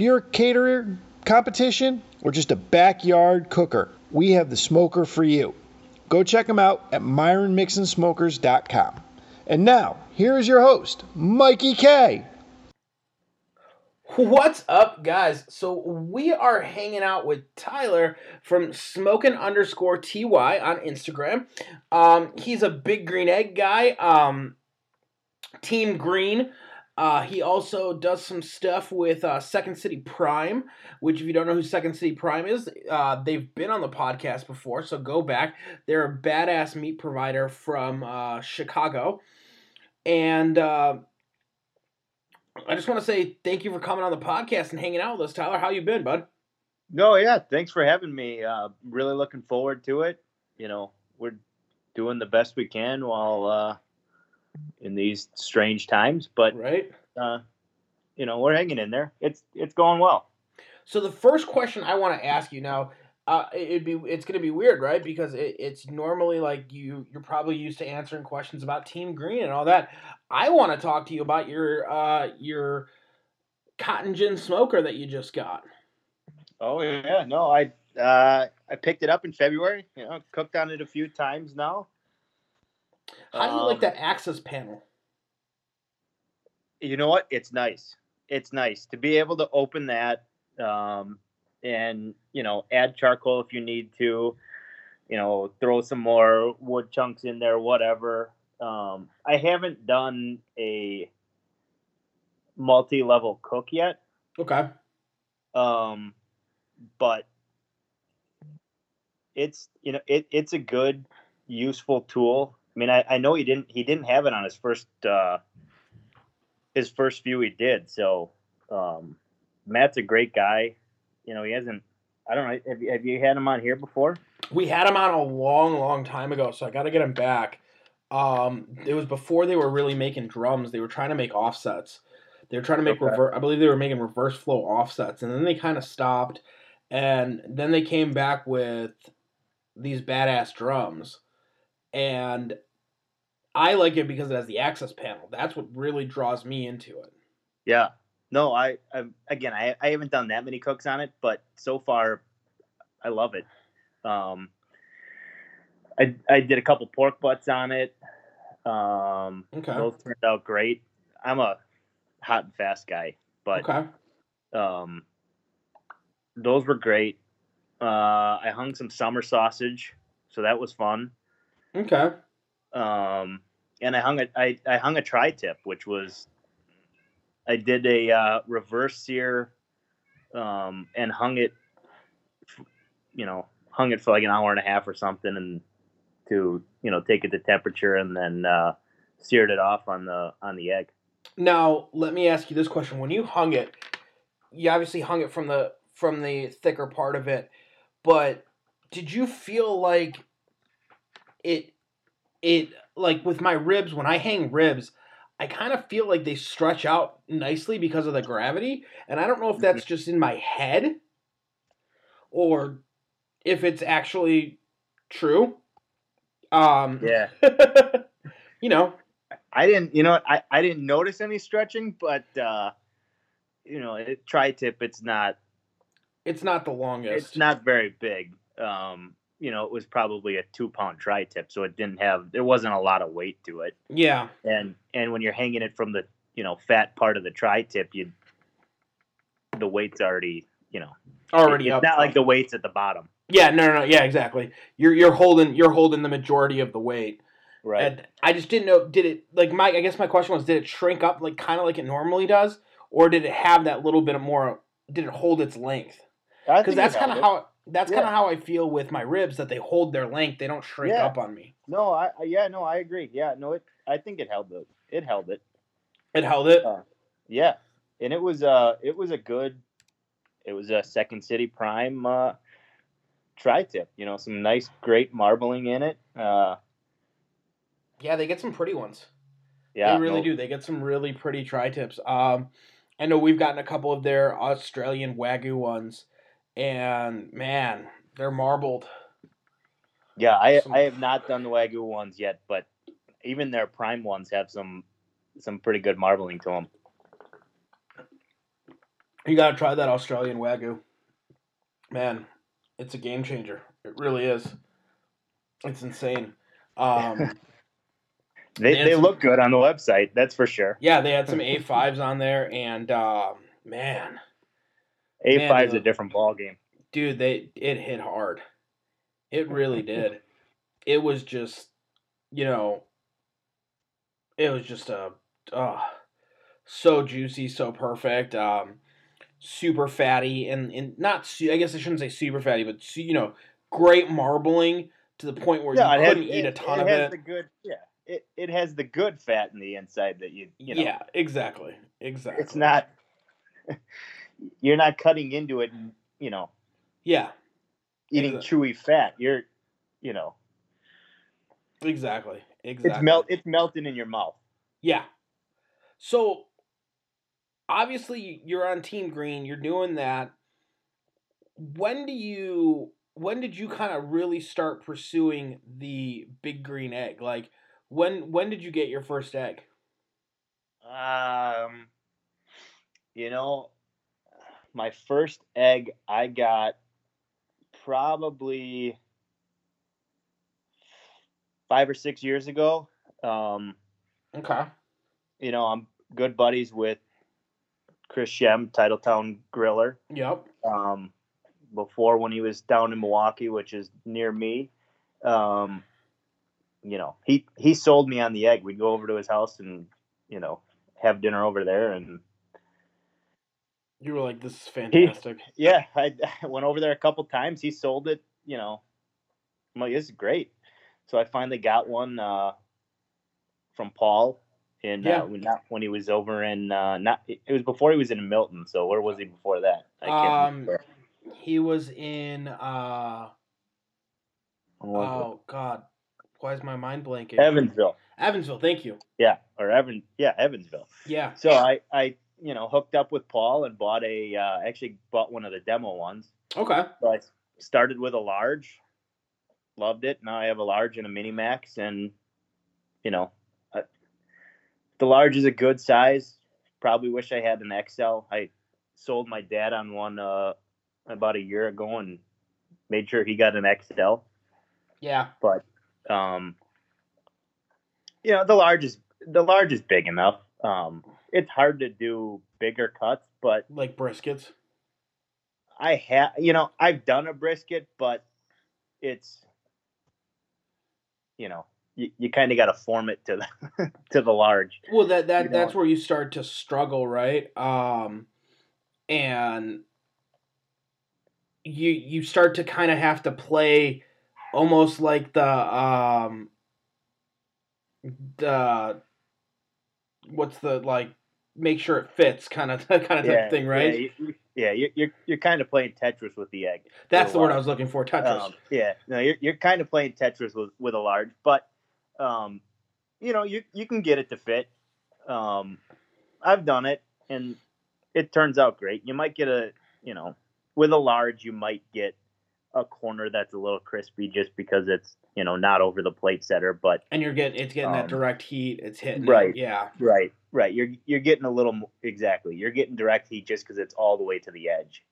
If you're a caterer, competition, or just a backyard cooker, we have the smoker for you. Go check them out at myronmixonsmokers.com. And now, here is your host, Mikey K. What's up, guys? So we are hanging out with Tyler from Smoking underscore ty on Instagram. Um, he's a big green egg guy. Um, Team Green. Uh, he also does some stuff with uh, Second City Prime, which, if you don't know who Second City Prime is, uh, they've been on the podcast before, so go back. They're a badass meat provider from uh, Chicago. And uh, I just want to say thank you for coming on the podcast and hanging out with us, Tyler. How you been, bud? No, yeah, thanks for having me. Uh, really looking forward to it. You know, we're doing the best we can while in these strange times, but right, uh, you know, we're hanging in there. It's it's going well. So the first question I want to ask you now, uh, it'd be it's gonna be weird, right? Because it, it's normally like you you're probably used to answering questions about Team Green and all that. I want to talk to you about your uh, your cotton gin smoker that you just got. Oh yeah, no, I uh, I picked it up in February. You know, cooked on it a few times now. How do you um, like that access panel? You know what? It's nice. It's nice to be able to open that um, and you know add charcoal if you need to. You know, throw some more wood chunks in there, whatever. Um, I haven't done a multi-level cook yet. Okay. Um, but it's you know it, it's a good useful tool I mean, I, I know he didn't he didn't have it on his first uh, his first few he did. So um, Matt's a great guy. You know, he hasn't. I don't know. Have you, have you had him on here before? We had him on a long, long time ago. So I got to get him back. Um, it was before they were really making drums. They were trying to make offsets. They were trying to make okay. reverse. I believe they were making reverse flow offsets, and then they kind of stopped. And then they came back with these badass drums and I like it because it has the access panel. That's what really draws me into it. Yeah. No, I, I again, I, I haven't done that many cooks on it, but so far, I love it. Um, I I did a couple pork butts on it. Um, okay. Those turned out great. I'm a hot and fast guy, but okay. um, those were great. Uh, I hung some summer sausage, so that was fun. Okay. Um, and I hung a I, I hung a tri tip, which was I did a uh, reverse sear, um, and hung it, you know, hung it for like an hour and a half or something, and to you know take it to temperature, and then uh, seared it off on the on the egg. Now let me ask you this question: When you hung it, you obviously hung it from the from the thicker part of it, but did you feel like it it like with my ribs when I hang ribs, I kind of feel like they stretch out nicely because of the gravity, and I don't know if that's mm-hmm. just in my head or if it's actually true. Um Yeah. you know, I didn't, you know, I I didn't notice any stretching, but uh you know, it tri-tip it's not it's not the longest. It's not very big. Um you know, it was probably a two pound tri tip, so it didn't have there wasn't a lot of weight to it. Yeah. And and when you're hanging it from the you know fat part of the tri tip, you the weight's already you know already it's up. not like the weight's at the bottom. Yeah, no, no, no, yeah, exactly. You're you're holding you're holding the majority of the weight. Right. And I just didn't know. Did it like my? I guess my question was, did it shrink up like kind of like it normally does, or did it have that little bit of more? Did it hold its length? Because that's kind of how that's yeah. kind of how I feel with my ribs that they hold their length. They don't shrink yeah. up on me. No, I yeah, no, I agree. Yeah, no, it. I think it held it. It held it. It held it. Uh, yeah, and it was uh, it was a good. it was a Second City Prime uh, tri-tip. You know, some nice, great marbling in it. Uh, Yeah, they get some pretty ones. yeah, they really no- do. They get some really pretty tri tips. Um, I know we've gotten a couple of their Australian Wagyu ones, and man, they're marbled. Yeah, I Some- I have not done the wagyu ones yet, but even their prime ones have some some pretty good marbling to them. You gotta try that Australian Wagyu. Man, it's a game changer. It really is. It's insane. Um, They Yeah, they some- look good on the website, that's for sure. yeah, they had some A5s on there, and uh, man, A five is a different ball game. dude, they it hit hard. It really did. It was just, you know, it was just a, uh, so juicy, so perfect, um, super fatty, and and not. Su- I guess I shouldn't say super fatty, but su- you know, great marbling to the point where Yeah, you it has- couldn't eat a ton it of has it. The good, yeah, it, it has the good fat in the inside that you you know. yeah, exactly, exactly. it's not. You're not cutting into it, and you know, Yeah, eating Exa- chewy fat. You're, you know, exactly, exactly. it's melt. It's melting in your mouth. Yeah. So obviously you're on Team Green, you're doing that. When do you when did you kind of really start pursuing the big green egg? Like when when did you get your first egg? Um, you know, my first egg I got probably five or six years ago. Um, Okay. you know, I'm good buddies with Chris Shem, Titletown Griller. Yep. Um, before when he was down in Milwaukee, which is near me. Um, you know, he he sold me on the egg. We'd go over to his house and you know have dinner over there, and You were like this is fantastic. yeah, I, I went over there a couple times. He sold it. You know, I'm like, this is great. So I finally got one uh, from Paul. In Yeah. uh, when, when he was over in uh, not it was before he was in Milton. So where was he before that? I Um, remember. He was in uh was it? oh god. Why is my mind blanking? Evansville. Evansville, thank you. Yeah, or Evan. Yeah, Evansville. Yeah. So I, I, you know, hooked up with Paul and bought a. Uh, actually, bought one of the demo ones. Okay. So I started with a large, loved it. Now I have a large and a mini max, and you know, I, the large is a good size. Probably wish I had an XL. I sold my dad on one uh, about a year ago and made sure he got an XL. Yeah. But um, you know, the large is the large is big enough. Um, it's hard to do bigger cuts, but Like briskets. I have, you know, I've done a brisket, but it's, you know, you, you kind of got to form it to the to the large. Well, that that You that's where you start to struggle, right? Um, and you you start to kind of have to play almost like the um the what's the like make sure it fits kind of kind of type thing, right? Yeah, you, yeah you're, you're you're kind of playing Tetris with the egg. that's the word I was looking for. Tetris. Um, yeah, no, you're you're kind of playing Tetris with with a large, but um, you know, you you can get it to fit. Um, I've done it, and it turns out great. You might get a, you know, with a large, you might get a corner that's a little crispy just because it's you know not over the plate setter, but and you're getting it's getting that um, direct heat. It's hitting. it, right. Yeah. right, right, you're you're getting a little exactly. You're getting direct heat just because it's all the way to the edge.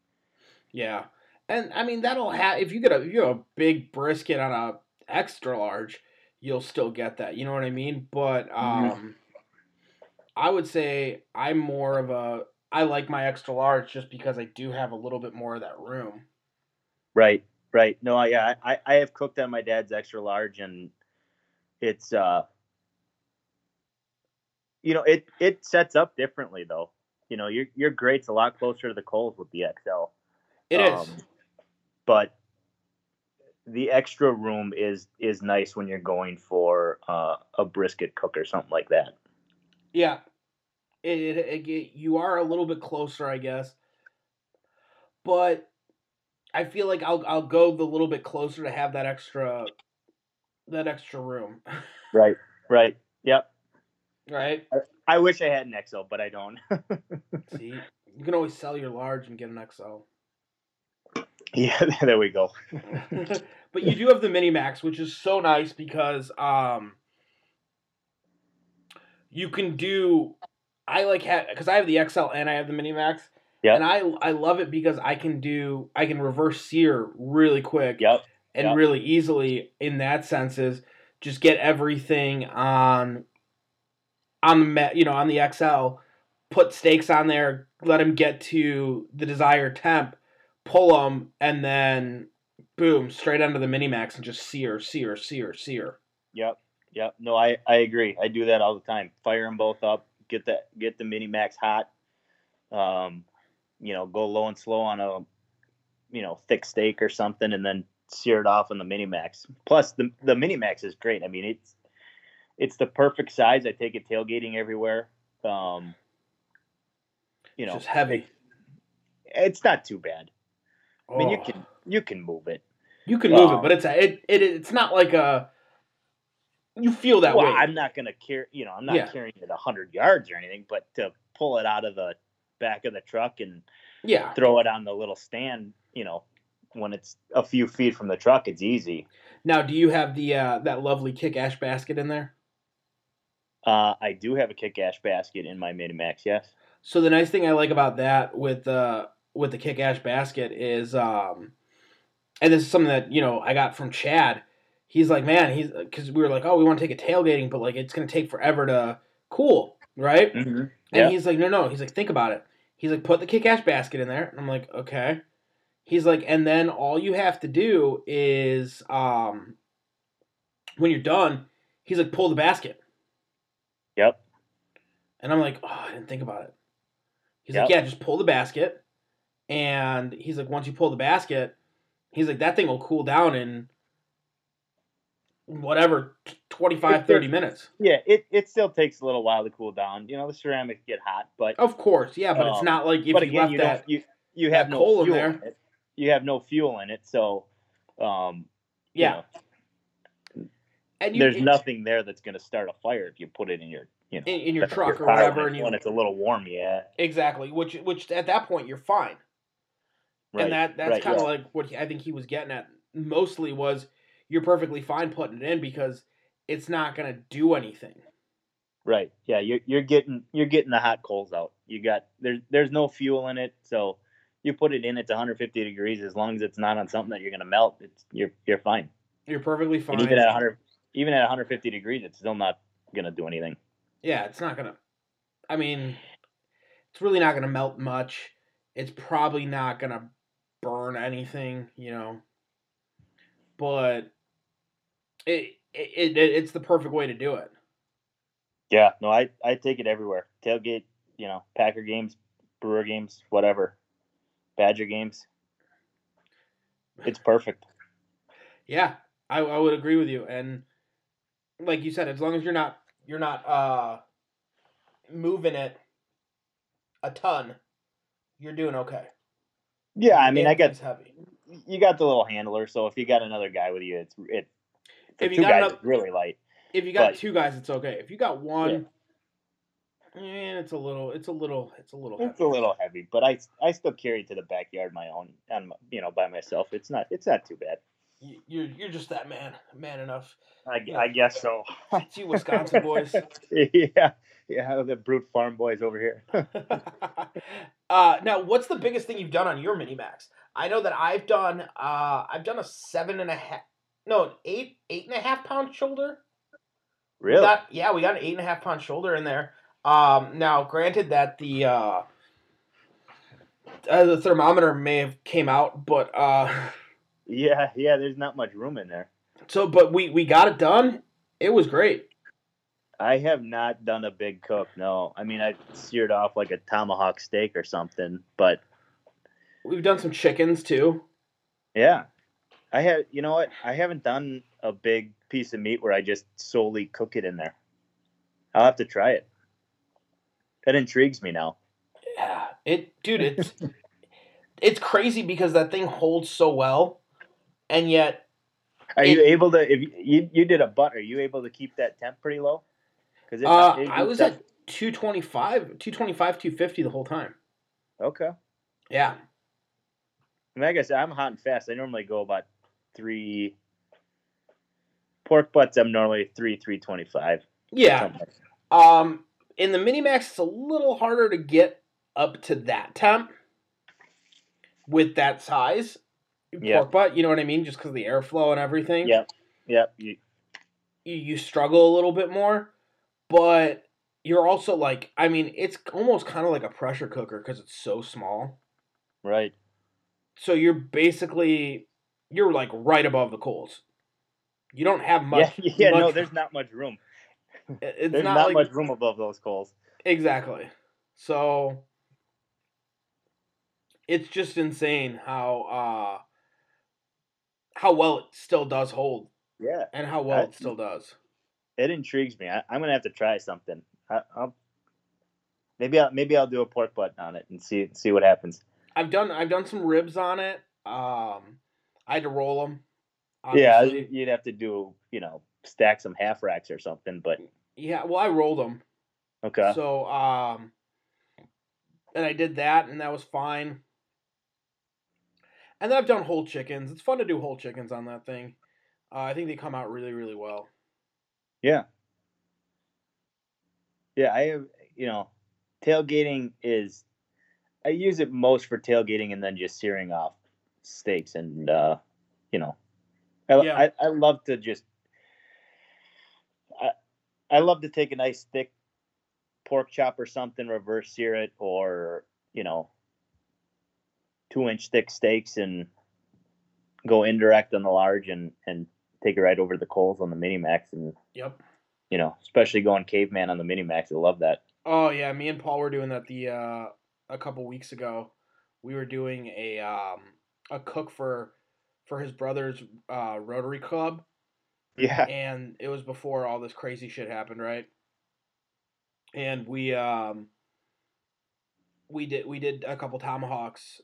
Yeah, and I mean that'll have if you get a you know a big brisket on a extra large, you'll still get that. You know what I mean? But Mhm. um, I would say I'm more of a I like my extra large just because I do have a little bit more of that room. Right, right. No, I- yeah, I, I have cooked on my dad's extra large, and it's uh, you know, it it sets up differently though. You know, your your grate's a lot closer to the coals with the XL. It is. Um, but the extra room is is nice when you're going for uh, a brisket cook or something like that. Yeah, it, it, it- you are a little bit closer, I guess. but I feel like I'll I'll go the little bit closer to have that extra that extra room. Right. Right. Yep. Right? I wish I had an XL, but I don't. See, you can always sell your large and get an XL. yeah. There we go. but you do have the mini max, which is so nice because um you can do I like have because I have the XL and I have the mini max. Yep. And I I love it because I can do I can reverse sear really quick Yep. and yep. really easily in that sense is just get everything on on the you know on the XL, put steaks on there, let them get to the desired temp, pull them, and then boom, straight onto the mini max and just sear, sear, sear, sear. Yep. Yep. No, I, I agree. I do that all the time. Fire them both up. Get that get the mini max hot. Um, you know, go low and slow on a, you know, thick steak or something, and then sear it off on the mini max. Plus, the the mini max is great. I mean, it's it's the perfect size. I take it tailgating everywhere. Um, you It's know, just heavy. it's not too bad. I mean, you Oh. can you can move it. you can move it, um, but it's a, it, it it's not like a you feel that well, way. I'm not gonna carry, you know, I'm not Yeah. carrying it hundred yards or anything, but to pull it out of the back of the truck and yeah. throw it on the little stand, you know, when it's a few feet from the truck, it's easy. Now, do you have the uh, that lovely kick ash basket in there? Uh, I do have a kick ash basket in my mini max, yes. So the nice thing I like about that with the with the kick ash basket is, um, and this is something that you know I got from Chad. He's like, man, he's because we were like, oh, we want to take a tailgating, but like it's gonna take forever to cool, right? Mm-hmm. And Yeah. he's like, no, no. He's like, think about it. He's like, put the kick ash basket in there. And I'm like, okay. He's like, and then all you have to do is, um, when you're done, he's like, pull the basket. Yep. And I'm like, oh, I didn't think about it. He's like, yeah, just pull the basket. And he's like, once you pull the basket, he's like, that thing will cool down in whatever, 25, 30 minutes. Yeah, it, it still takes a little while to cool down. You know, the ceramics get hot, but Of course, yeah, but it's Um, not like if but you again, left you that. you you have no coal in fuel there. it. You have no fuel in it, so um you Yeah. know, and you, there's it- nothing there that's going to start a fire if you put it in your you know in, in your truck or whatever, when, and it's- you when it's a little warm. Yeah, exactly, which which at that point you're fine, right. and that that's right, kind of yeah. like what he, I think he was getting at. Mostly was you're perfectly fine putting it in because it's not gonna do anything. right. Yeah, you're you're getting you're getting the hot coals out. You got there's there's no fuel in it, so you put it in. It's 150 degrees. As long as it's not on something that you're going to melt, it's you're you're fine. You're perfectly fine. And even at 100 even at 150 degrees, it's still not going to do anything. yeah, it's not gonna. I mean, it's really not gonna melt much. It's probably not gonna burn anything, you know. But it, it, it it's the perfect way to do it. Yeah, no, I I take it everywhere. Tailgate, you know, Packer games, Brewer games, whatever, Badger games. It's perfect. Yeah, I, I would agree with you. And like you said, as long as you're not you're not uh moving it a ton, you're doing okay. Yeah, I mean, I got heavy. you got the little handler, so if you got another guy with you, it's it. If you got guys, it's really light. If you got but- two guys, it's okay. If you got one, eh, it's a little, it's a little, it's a little. It's Heavy. a little heavy, but I I still carry it to the backyard my own and you know by myself. It's not it's not too bad. You- You're you're just that man, man enough. I, Yeah. I guess so. You, Wisconsin boys. yeah, yeah, the brute farm boys over here. uh, now, what's the biggest thing you've done on your mini max? I know that I've done. Uh, I've done a seven and a half. No, eight, eight and a half pound shoulder. We really? got, yeah, we got an eight and a half pound shoulder in there. Um, now, granted that the uh, uh, the thermometer may have came out, but uh, Yeah, yeah. There's not much room in there. so but we we got it done. It was great. I have not done a big cook. No, I mean I seared off like a tomahawk steak or something, but We've done some chickens too. yeah, I have. You know what? I haven't done a big piece of meat where I just solely cook it in there. I'll have to try it. That intrigues me now. Yeah, it, dude, it's it's crazy because that thing holds so well, and yet Are It- you able to? If you, you did a butt, are you able to keep that temp pretty low? Because uh, I was at 225, 225, 250 the whole time. okay. Yeah. Mean, like I said, I'm hot and fast. I normally go about three pork butts. I'm normally three three twenty five. Yeah. Um, in the mini max, it's a little harder to get up to that temp with that size Yeah. pork butt. You know what I mean? Just because of the airflow and everything. Yep. Yep. You, You, you struggle a little bit more, but you're also like, I mean, it's almost kind of like a pressure cooker because it's so small. right. So you're basically you're like right above the coals. You don't have much. yeah. Yeah. No, there's not much room. It's There's not, not, like much room above those coals. Exactly. So it's just insane how uh how well it still does hold Yeah. and how well I- it still does. It intrigues me. I, I'm gonna have to try something. I, I'll maybe I'll maybe I'll do a pork butt on it and see see what happens. I've done I've done some ribs on it. Um I had to roll them. Yeah, you'd have to do you know stack some half racks or something. But Yeah, well I rolled them. okay. So um and I did that and that was fine. And then I've done whole chickens. It's fun to do whole chickens on that thing. Uh, I think they come out really really well. Yeah. Yeah, I have, you know, tailgating is, I use it most for tailgating and then just searing off steaks. And, uh, you know, I, Yeah. I, I love to just, I, I love to take a nice thick pork chop or something, reverse sear it, or, you know, two inch thick steaks and go indirect on the large and, and take it right over the coals on the mini max and Yep. you know, especially going caveman on the mini max. I love that. Oh yeah, me and Paul were doing that the uh, a couple weeks ago. We were doing a um, a cook for for his brother's uh, Rotary Club, Yeah. and it was before all this crazy shit happened, right? And we um we did we did a couple tomahawks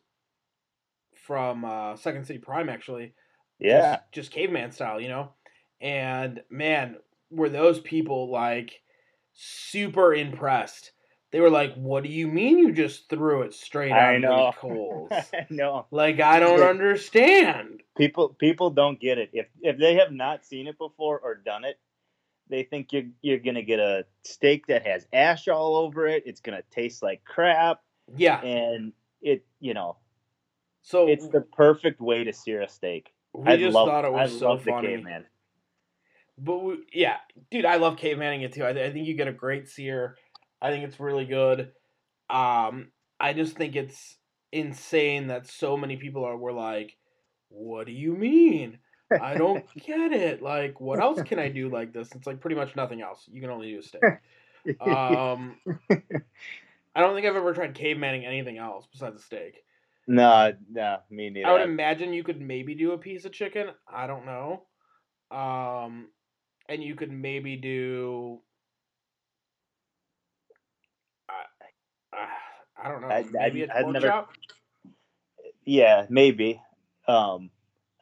from uh, Second City Prime actually, Yeah. just, just caveman style, you know. And man, were those people like super impressed? They were like, "What do you mean you just threw it straight I on the coals? no, like I don't understand." People people don't get it. If if they have not seen it before or done it, they think you're you're gonna get a steak that has ash all over it. It's gonna taste like crap, Yeah. and it you know So it's the perfect way to sear a steak. we I just love, thought it was I so funny. caveman. But we, yeah, dude, I love cavemanning it too. I, I think you get a great sear. I think it's really good. Um, I just think it's insane that so many people are were like, "What do you mean? I don't get it. Like, what else can I do like this?" It's like pretty much nothing else. You can only do a steak. Um, I don't think I've ever tried cavemanning anything else besides a steak. No, no, me neither. I would imagine you could maybe do a piece of chicken. I don't know. Um, and you could maybe do. I, I, I don't know. I- I- maybe a I've pork never- chop. Yeah, maybe. Um,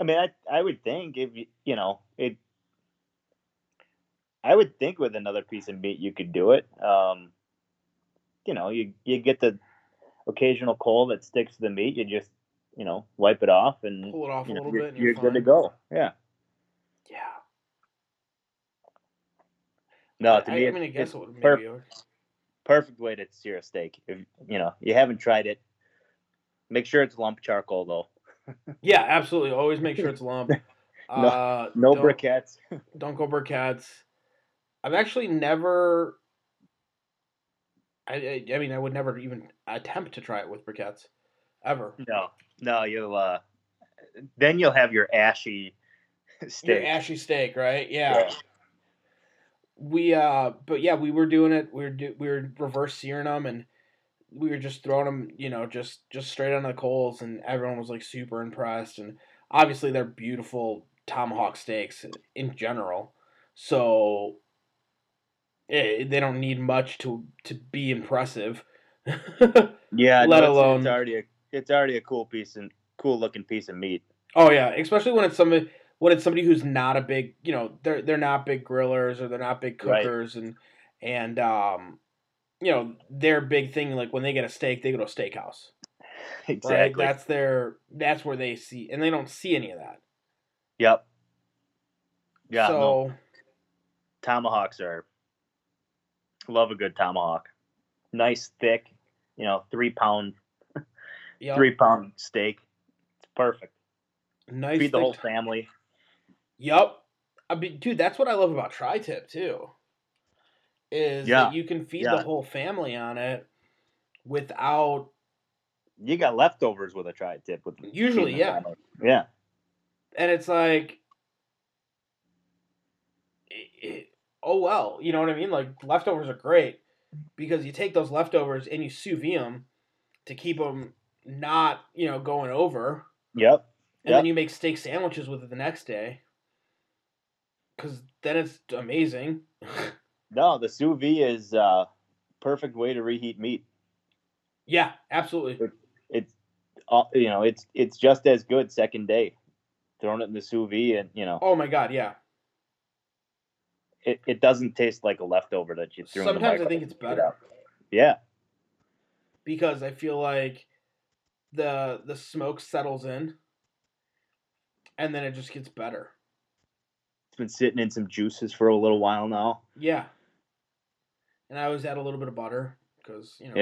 I mean, I I would think if you you know it, I would think with another piece of meat you could do it. Um, you know, you you get the occasional coal that sticks to the meat. You just you know wipe it off and Pull it off you a know, little you're, bit. And you're, you're good to go. Yeah. Yeah. No, to I, me, I it's, mean, I guess would perf- maybe. perfect way to sear a steak. If you know you haven't tried it, make sure it's lump charcoal though. Yeah, absolutely. Always make sure it's lump. uh, No don't- briquettes. Don't go briquettes. I've actually never. I, I I mean I would never even attempt to try it with briquettes, ever. No, no, you'll uh, then you'll have your ashy steak. Your ashy steak, right? Yeah. We uh, but yeah, we were doing it. We were do, we were reverse searing them, and we were just throwing them, you know, just just straight on the coals, and everyone was like super impressed. And obviously, they're beautiful tomahawk steaks in general, so eh, they don't need much to to be impressive. Yeah, Let no, alone- it's already a it's already a cool piece and cool looking piece of meat. Oh yeah, especially when it's somebody when it's somebody who's not a big, you know, they're they're not big grillers or they're not big Right. cookers and and um you know, their big thing like when they get a steak, they go to a steakhouse. Right? Exactly. That's their that's where they see and they don't see any of that. Yep. Yeah. so no, tomahawks are. Love a good tomahawk. Nice, thick. You know, three pound, yep, three pound steak. It's perfect. nice Feed the whole family. Yep. I mean, dude, that's what I love about tri-tip too. Is Yeah. that you can feed Yeah. the whole family on it without You got leftovers with a tri tip with Usually, yeah. family. Yeah. and it's like it, it- oh well you know what i mean like leftovers are great because you take those leftovers and you sous vide them to keep them not you know going over Yep. and then you make steak sandwiches with it the next day because then it's amazing No, the sous vide is uh perfect way to reheat meat. yeah absolutely It's uh, you know, it's it's just as good second day. Throwing it in the sous vide and you know, oh my god yeah it, it doesn't taste like a leftover that you threw in the sometimes i think it's better Yeah. because i feel like the the smoke settles in and then it just gets better It's been sitting in some juices for a little while now. Yeah. And I always add a little bit of butter because you know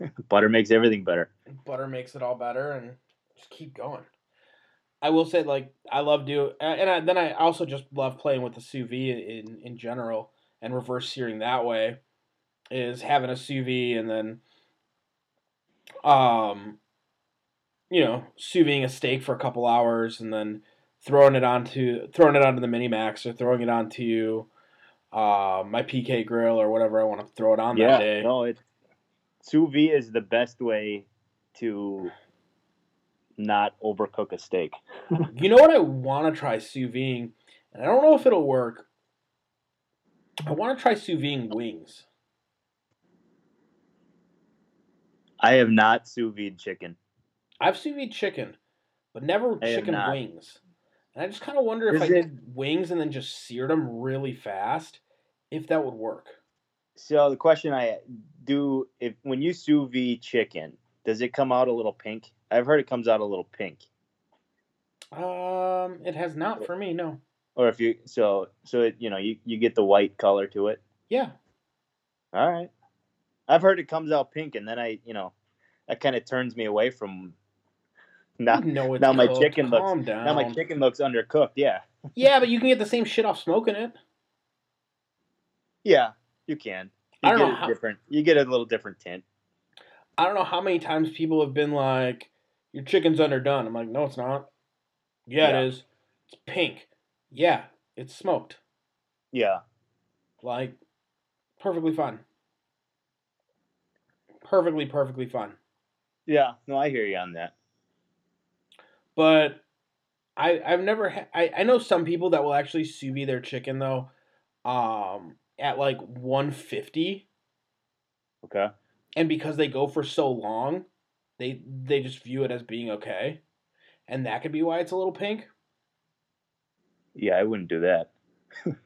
Yeah. Butter makes everything better. butter makes it all better, and just keep going. I will say, like, I love do, and I, then I also just love playing with the sous vide in in general and reverse searing that way. Is having a sous vide and then, um, you know, sous videing a steak for a couple hours and then throwing it onto throwing it onto the mini max or throwing it onto uh, my PK grill or whatever I want to throw it on yeah. that day. No, it's sous vide is the best way to not overcook a steak. You know what I want to try sous videing, and I don't know if it'll work. I want to try sous videing wings. I have not sous vide chicken. I've sous vide chicken, but never I chicken wings. And I just kind of wonder if Is I it- did wings and then just seared them really fast, if that would work. So the question I do if when you sous vide chicken, does it come out a little pink? I've heard it comes out a little pink. Um, it has not for me. No. Or if you so so it, you know you, you get the white color to it. Yeah. All right. I've heard it comes out pink and then I you know that kind of turns me away from now now my cooked. chicken looks- Calm down. now my chicken looks undercooked. Yeah. Yeah, but you can get the same shit off smoking it. Yeah, you can. You I don't know how- different you get a little different tint. I don't know how many times people have been like, "Your chicken's underdone." I'm like, "No, it's not." Yeah, Yeah. it is. It's pink. Yeah, it's smoked. Yeah. Like, perfectly fine. Perfectly, perfectly fine. Yeah. No, I hear you on that. But I, I've never. Ha- I, I know some people that will actually sous vide their chicken though, um, at like 150, Okay. and because they go for so long, they they just view it as being okay, and that could be why it's a little pink. Yeah, I wouldn't do that.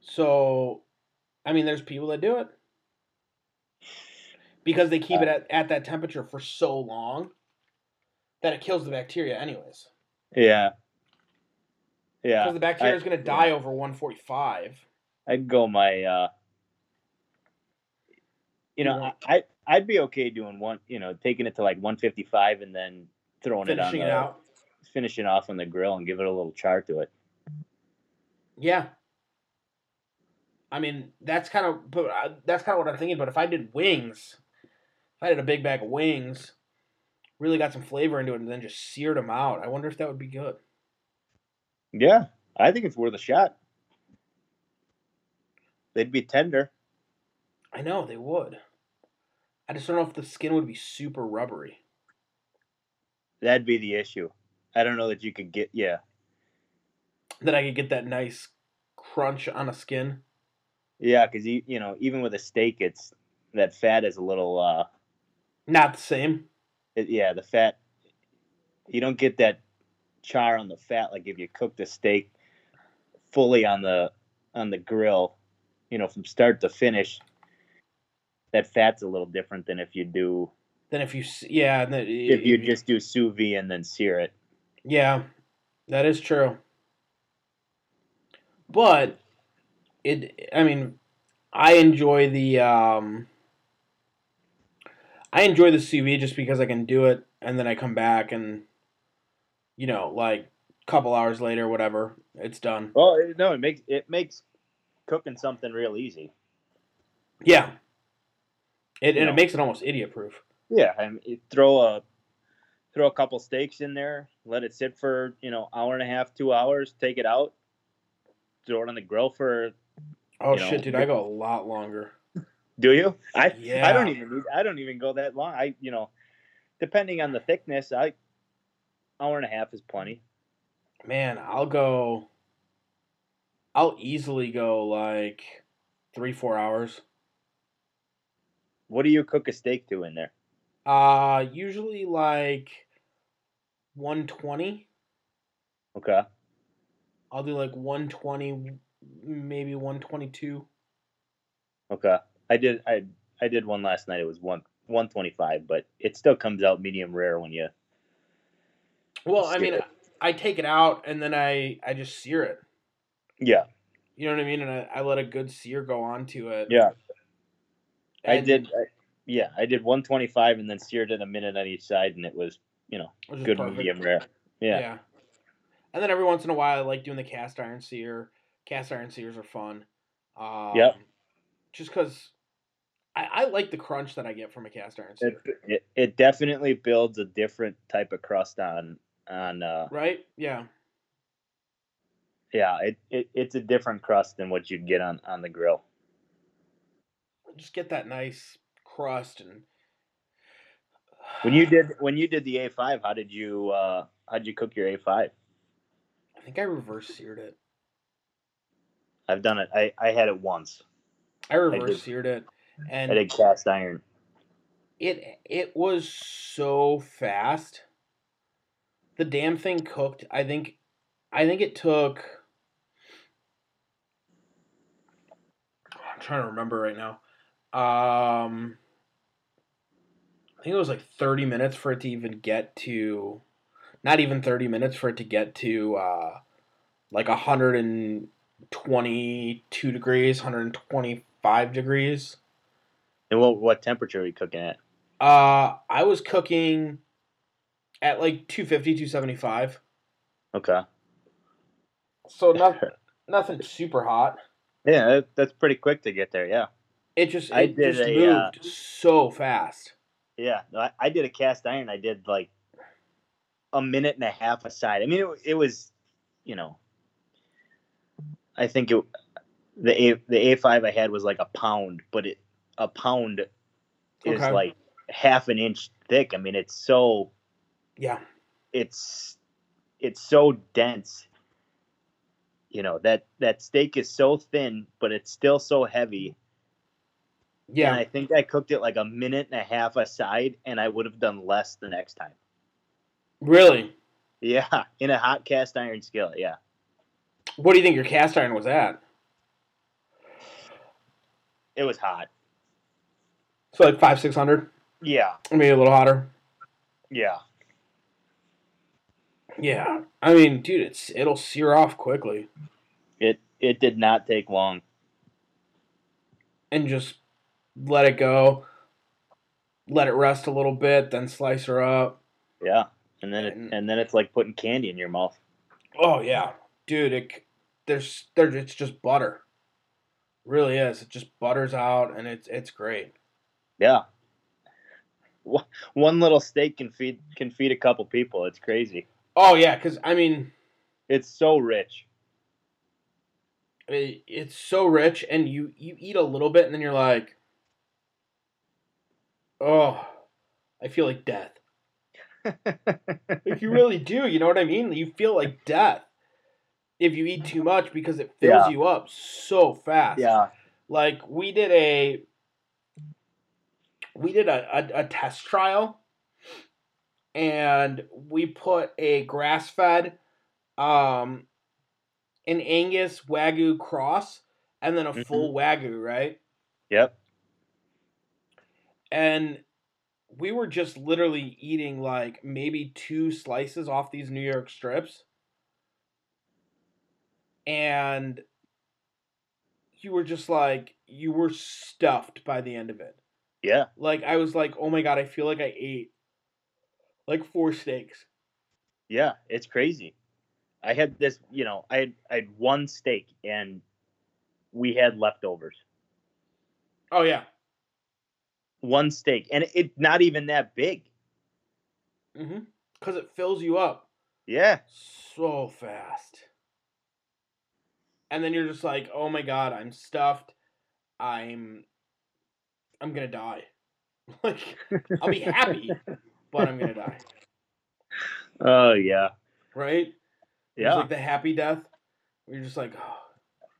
So, I mean, there's people that do it because they keep it at, at that temperature for so long that it kills the bacteria, anyways. Yeah. Yeah. Because the bacteria is going to die over 145. I'd go my uh you know, Yeah. I I'd be okay doing one, you know, taking it to like 155 and then throwing finishing it on it out. finishing off on the grill and give it a little char to it. Yeah. I mean, that's kind of but uh, that's kind of what I'm thinking. But if I did wings, if I did a big bag of wings, really got some flavor into it, and then just seared them out, I wonder if that would be good. Yeah, I think it's worth a shot. They'd be tender. I know they would. I just don't know if the skin would be super rubbery. That'd be the issue. I don't know that you could get yeah. That I could get that nice crunch on a skin. Yeah, cuz you you know, even with a steak it's that fat is a little uh Not the same. It, yeah, the fat. You don't get that char on the fat like if you cook the steak fully on the on the grill, you know, from start to finish. That fat's a little different than if you do than if you yeah, then if you just do sous vide and then sear it. Yeah, that is true. But it, I mean, I enjoy the um, I enjoy the sous vide just because I can do it, and then I come back and, you know, like a couple hours later, whatever, it's done. Well, no, it makes it makes cooking something real easy. Yeah. It, and No. it makes it almost idiot proof. Yeah, I mean, throw a throw a couple steaks in there, let it sit for you know hour and a half, two hours. Take it out, throw it on the grill for. Oh You know, shit, dude! I go a lot longer. Do you? I yeah. I don't even need, I don't even go that long. I you know, depending on the thickness, I hour and a half is plenty. Man, I'll go. I'll easily go like three, four hours. What do you cook a steak to in there? Uh, usually like 120. Okay. I'll do like 120, maybe 122. Okay. I did I I did one last night. It was one one twenty five, but it still comes out medium rare when you. Well, I mean, it. I take it out and then I I just sear it. Yeah. You know what I mean? And I, I let a good sear go onto it. Yeah. I did. I, yeah, I did 125 and then seared it a minute on each side, and it was you know good perfect. medium rare. Yeah. Yeah. And then every once in a while, I like doing the cast iron sear. Cast iron sears are fun. Um, Yep. Just because I, I like the crunch that I get from a cast iron sear. It, it it definitely builds a different type of crust on on. uh right? Yeah. Yeah, it, it it's a different crust than what you'd get on on the grill. Just get that nice crust and. When you did when you did the A5, how did you uh how'd you cook your A5? I think I reverse seared it. I've done it. I I had it once. I reverse seared it, and I did cast iron. it it was so fast. The damn thing cooked. I think, I think it took. I'm trying to remember right now. Um, I think it was like 30 minutes for it to even get to, not even 30 minutes for it to get to uh, like 122 degrees, 125 degrees. And what what temperature are you cooking at? Uh, I was cooking at like 250, 275. Okay. So nothing, nothing super hot. Yeah, that's pretty quick to get there. Yeah. It just I it did just a, uh, moved so fast. Yeah, no, I, I did a cast iron. I did like a minute and a half aside. I mean, it, it was, you know, I think it the a the A five I had was like a pound, but it a pound is Okay. like half an inch thick. I mean, it's so Yeah. it's it's so dense. You know that that steak is so thin, but it's still so heavy. Yeah. And I think I cooked it like a minute and a half aside, and I would have done less the next time. really? Yeah, in a hot cast iron skillet. Yeah, What do you think your cast iron was at? it was hot. So like five, six hundred? Yeah, Maybe a little hotter. yeah, Yeah. I mean, dude, it's it'll sear off quickly. it it did not take long. And just let it go. Let it rest a little bit, then slice her up. Yeah, and then it, And- then it's like putting candy in your mouth. Oh yeah, dude. It there's there it's just butter. Really is. It just butters out, and it's it's great. Yeah, One- one little steak can feed can feed a couple people. It's crazy. Oh yeah, because I mean, It's so rich. it's so rich, and you you eat a little bit, and then you're like, oh, I feel like death. Like you really do. You know what I mean? You feel like death if you eat too much because it fills Yeah. you up so fast. yeah, like we did a we did a, a, a test trial and we put a grass fed, um, an Angus Wagyu cross, and then a full Wagyu, right? Yep. And we were just literally eating like maybe two slices off these New York strips. And you were just like, you were stuffed by the end of it. Yeah. Like, I was like, oh my God, I feel like I ate like four steaks. Yeah. It's crazy. I had this, you know, I had I had one steak and we had leftovers. Oh, yeah. One steak. And it not even that big. Mm-hmm. Because it fills you up Yeah. so fast. And then you're just like, oh my God, I'm stuffed. I'm. I'm gonna die. like, I'll be happy, but I'm gonna die. Oh yeah. Right? Yeah. It's like the happy death. You're just like, oh,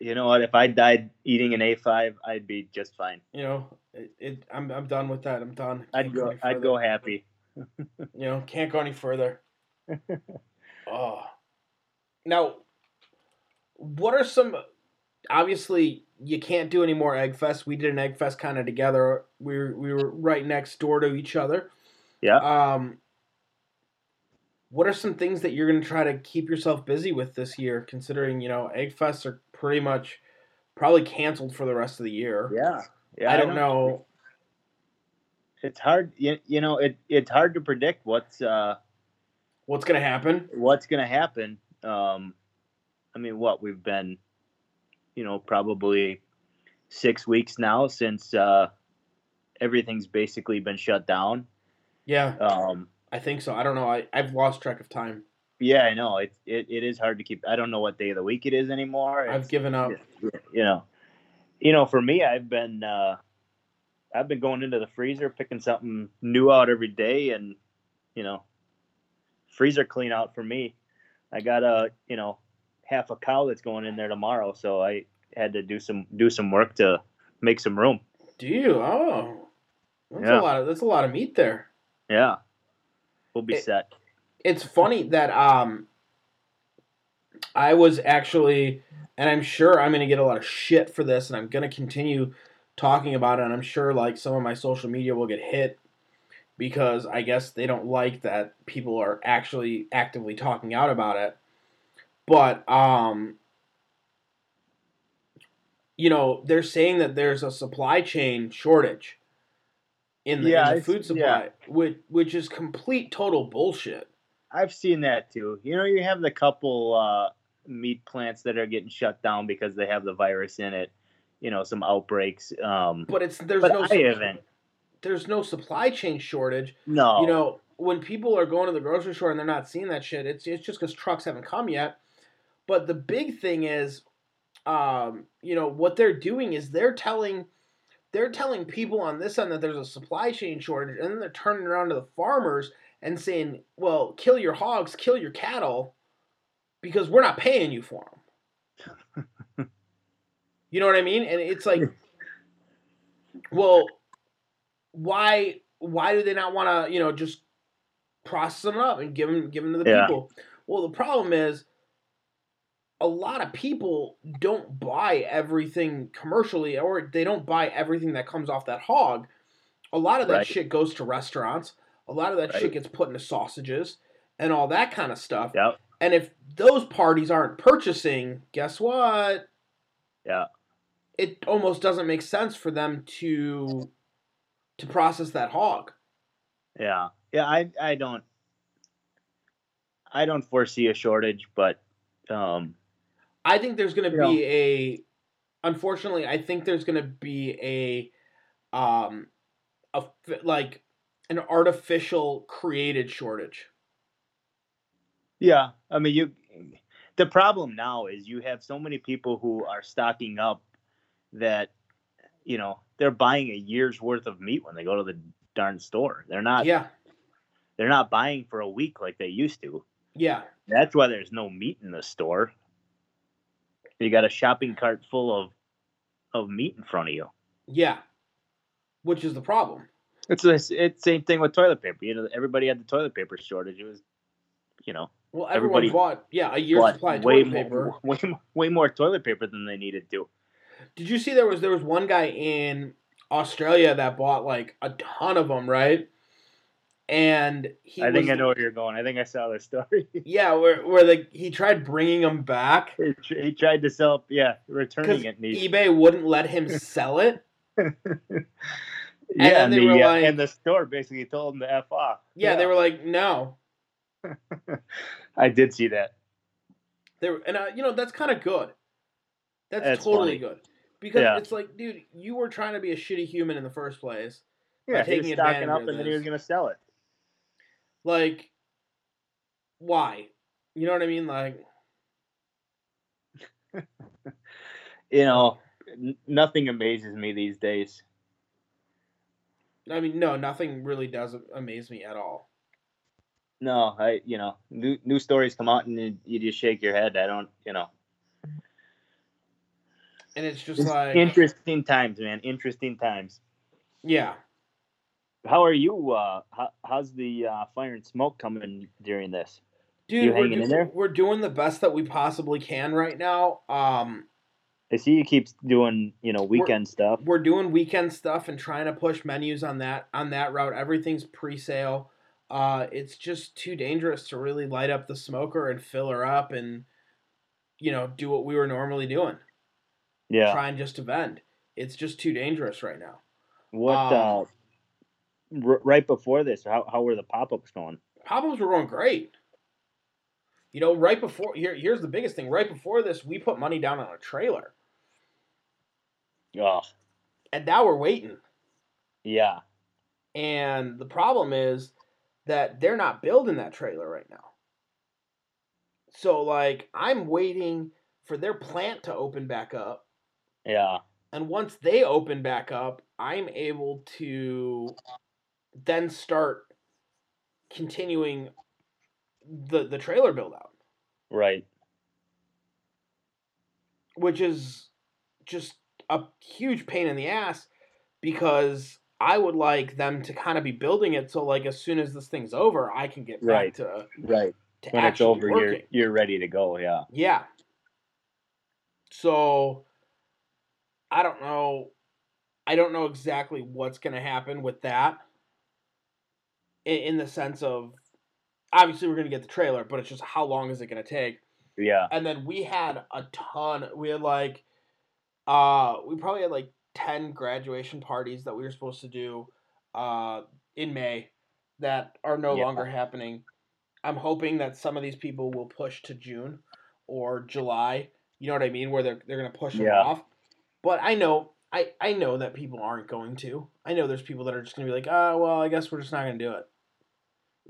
you know what? If I died eating an A5, I'd be just fine. you know, it, it. I'm. I'm done with that. I'm done. I'd Can't go I'd go happy. You know, can't go any further. oh. Now, what are some? Obviously, you can't do any more egg fest. We did an egg fest kind of together. We were, we were right next door to each other. Yeah. Um. What are some things that you're going to try to keep yourself busy with this year? Considering you know egg fests are pretty much probably canceled for the rest of the year. Yeah. Yeah. I don't know. It's hard you, you know, it it's hard to predict what's uh what's going to happen. what's going to happen. Um, I mean, what we've been, you know, probably six weeks now since uh, everything's basically been shut down. Yeah, Um, I think so. I don't know. I I've lost track of time. yeah, I know it, it. It is hard to keep. I don't know what day of the week it is anymore. I've given up. you know, you know, for me, I've been, uh, I've been going into the freezer, picking something new out every day, and you know, freezer clean out for me. I got a, you know, half a cow that's going in there tomorrow, so I had to do some do some work to make some room. Do you? Oh, that's Yeah. a lot of that's a lot of meat there. Yeah, we'll be It- set. It's funny that um, I was actually, and I'm sure I'm gonna get a lot of shit for this, and I'm gonna continue talking about it, and I'm sure like some of my social media will get hit because I guess they don't like that people are actually actively talking out about it. But um, you know, they're saying that there's a supply chain shortage in the, Yeah, in the food supply, yeah. which which is complete total bullshit. I've seen that too. You know, you have the couple uh, meat plants that are getting shut down because they have the virus in it. You know, some outbreaks. Um, But it's there's but no I haven't. there's no supply chain shortage. No, You know, when people are going to the grocery store and they're not seeing that shit, it's it's just because trucks haven't come yet. But the big thing is, um, you know, what they're doing is they're telling they're telling people on this end that there's a supply chain shortage, and then they're turning around to the farmers and saying, "Well, kill your hogs, kill your cattle, because we're not paying you for them." you know what I mean? And it's like, well, why why do they not want to you know just process them up and give them give them to the Yeah. people? Well, the problem is a lot of people don't buy everything commercially or they don't buy everything that comes off that hog. A lot of that Right. shit goes to restaurants. A lot of that Right. shit gets put into sausages and all that kind of stuff. Yep. And if those parties aren't purchasing, guess what? Yeah. It almost doesn't make sense for them to to process that hog. Yeah. Yeah, I I don't I don't foresee a shortage, but um I think there's going to be a unfortunately, I think there's going to be a um a like an artificial created shortage. yeah, I mean you the problem now is you have so many people who are stocking up that you know, they're buying a year's worth of meat when they go to the darn store. They're not yeah. they're not buying for a week like they used to. Yeah. That's why there's no meat in the store. You got a shopping cart full of of meat in front of you. Yeah. Which is the problem. It's it's, it's same thing with toilet paper. You know, everybody had the toilet paper shortage. It was, you know, Well, everyone Everybody bought yeah a year's supply of toilet paper. more, way way more toilet paper than they needed to. Did you see there was there was one guy in Australia that bought like a ton of them, right? And he I think was, I know where you're going. I think I saw this story. Yeah, where where the he tried bringing them back he, he tried to sell, yeah, returning it. He, eBay wouldn't let him sell it. yeah, and, they the, were uh, like- and the store basically told him to f off. Yeah, they were like, no. I did see that. They were, and uh, you know that's kind of good. That's, That's totally funny. good because Yeah. it's like, dude, you were trying to be a shitty human in the first place. Yeah, he was taking stocking up and then he was going to sell it. Like, why? You know what I mean? Like, You know, n- nothing amazes me these days. I mean, no, nothing really does amaze me at all. No, I, you know, new new stories come out and you, you just shake your head. I don't, you know. And it's just It's like, interesting times, man. Interesting times. yeah. How are you? Uh, how, how's the uh, fire and smoke coming during this? Dude, You we're, hanging in do- there? we're doing the best that we possibly can right now. Um, I see you keep doing, you know, weekend stuff. we're doing weekend stuff and trying to push menus on that on that route. Everything's pre-sale. Uh, it's just too dangerous to really light up the smoker and fill her up and you know do what we were normally doing. Yeah. Trying just to vend. It's just too dangerous right now. What? Um, uh, r- right before this, how how were the pop ups going? Pop-ups were going great. You know, right before here, here's the biggest thing. Right before this, we put money down on a trailer, Oh, and now we're waiting. yeah. And the problem is that they're not building that trailer right now. So like I'm waiting for their plant to open back up. Yeah. And once they open back up, I'm able to then start continuing the the trailer build out, Right. which is just a huge pain in the ass because I would like them to kind of be building it so like as soon as this thing's over, I can get Right. to Right. to When it's actually over, you're working. you're ready to go. Yeah. Yeah. So I don't know. I don't know exactly what's going to happen with that. In, the sense of, obviously we're going to get the trailer, but it's just how long is it going to take? Yeah. And then we had a ton. We had like, uh, we probably had like ten graduation parties that we were supposed to do, uh, in May, that are no Yeah. longer happening. I'm hoping that some of these people will push to June or July. You know what I mean? Where they're they're gonna push them Yeah. off. But I know I I know that people aren't going to. I know there's people that are just gonna be like, oh well, I guess we're just not gonna do it.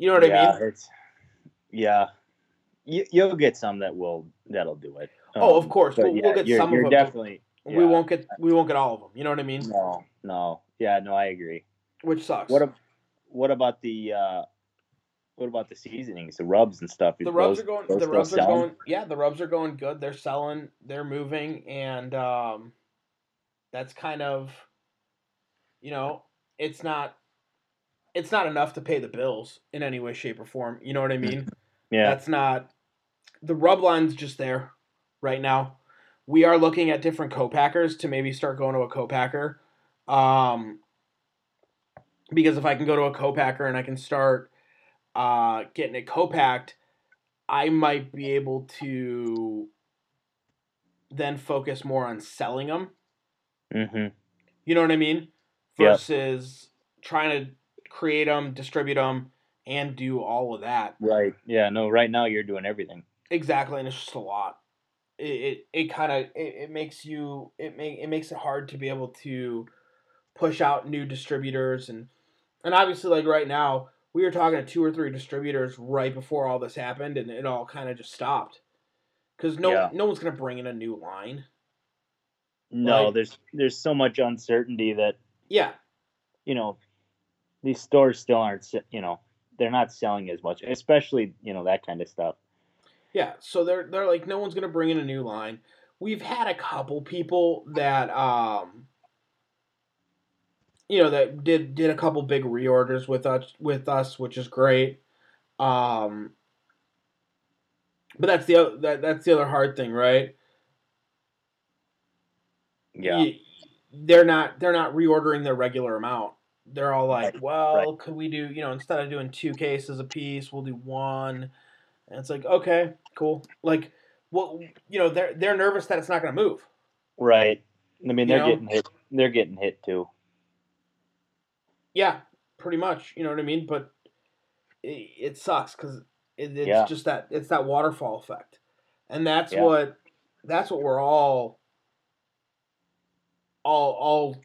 You know what yeah, I mean? It's, yeah. You, you'll get some that will that'll do it. Oh, of Um, course, we'll- we'll get you're, some of you're them. definitely. We won't get we won't get all of them. You know what I mean? No, no. Yeah, no, I agree. Which sucks. What ab- what about the uh what about the seasonings, the rubs and stuff? the rubs Those- are going. The rubs are selling? going. Yeah, the rubs are going good. They're selling. They're moving, and um, that's kind of, you know, it's not, it's not enough to pay the bills in any way, shape, or form. You know what I mean? Yeah, That's not. The rub line's just there right now. We are looking at different co-packers to maybe start going to a co-packer. Um, because if I can go to a co-packer and I can start uh, getting it co-packed, I might be able to then focus more on selling them. hmm You know what I mean? Yep. Versus trying to create them, distribute them, and do all of that. right. Yeah, no. Right now, you're doing everything. Exactly, and it's just a lot. It it, it kind of it, it makes you it make it makes it hard to be able to push out new distributors and and obviously like right now we were talking to two or three distributors right before all this happened and it all kind of just stopped because no Yeah. no one's gonna bring in a new line. No, Like- there's there's so much uncertainty that Yeah, you know these stores still aren't. You know, they're not selling as much, especially you know that kind of stuff. Yeah, so they're they're like no one's gonna bring in a new line. We've had a couple people that um you know that did did a couple big reorders with us with us, which is great. Um, but that's the other that, that's the other hard thing, right? Yeah. You- they're not they're not reordering their regular amount. They're all like, Right, well, right. could we do you know instead of doing two cases a piece, we'll do one. And it's like, okay, cool. Like, well, you know, they're they're nervous that it's not going to move. Right. I mean, they're know? getting hit. They're getting hit too. Yeah, pretty much. You know what I mean? But it, it sucks because it, it's Yeah. just that it's that waterfall effect, and that's Yeah. what that's what we're all all all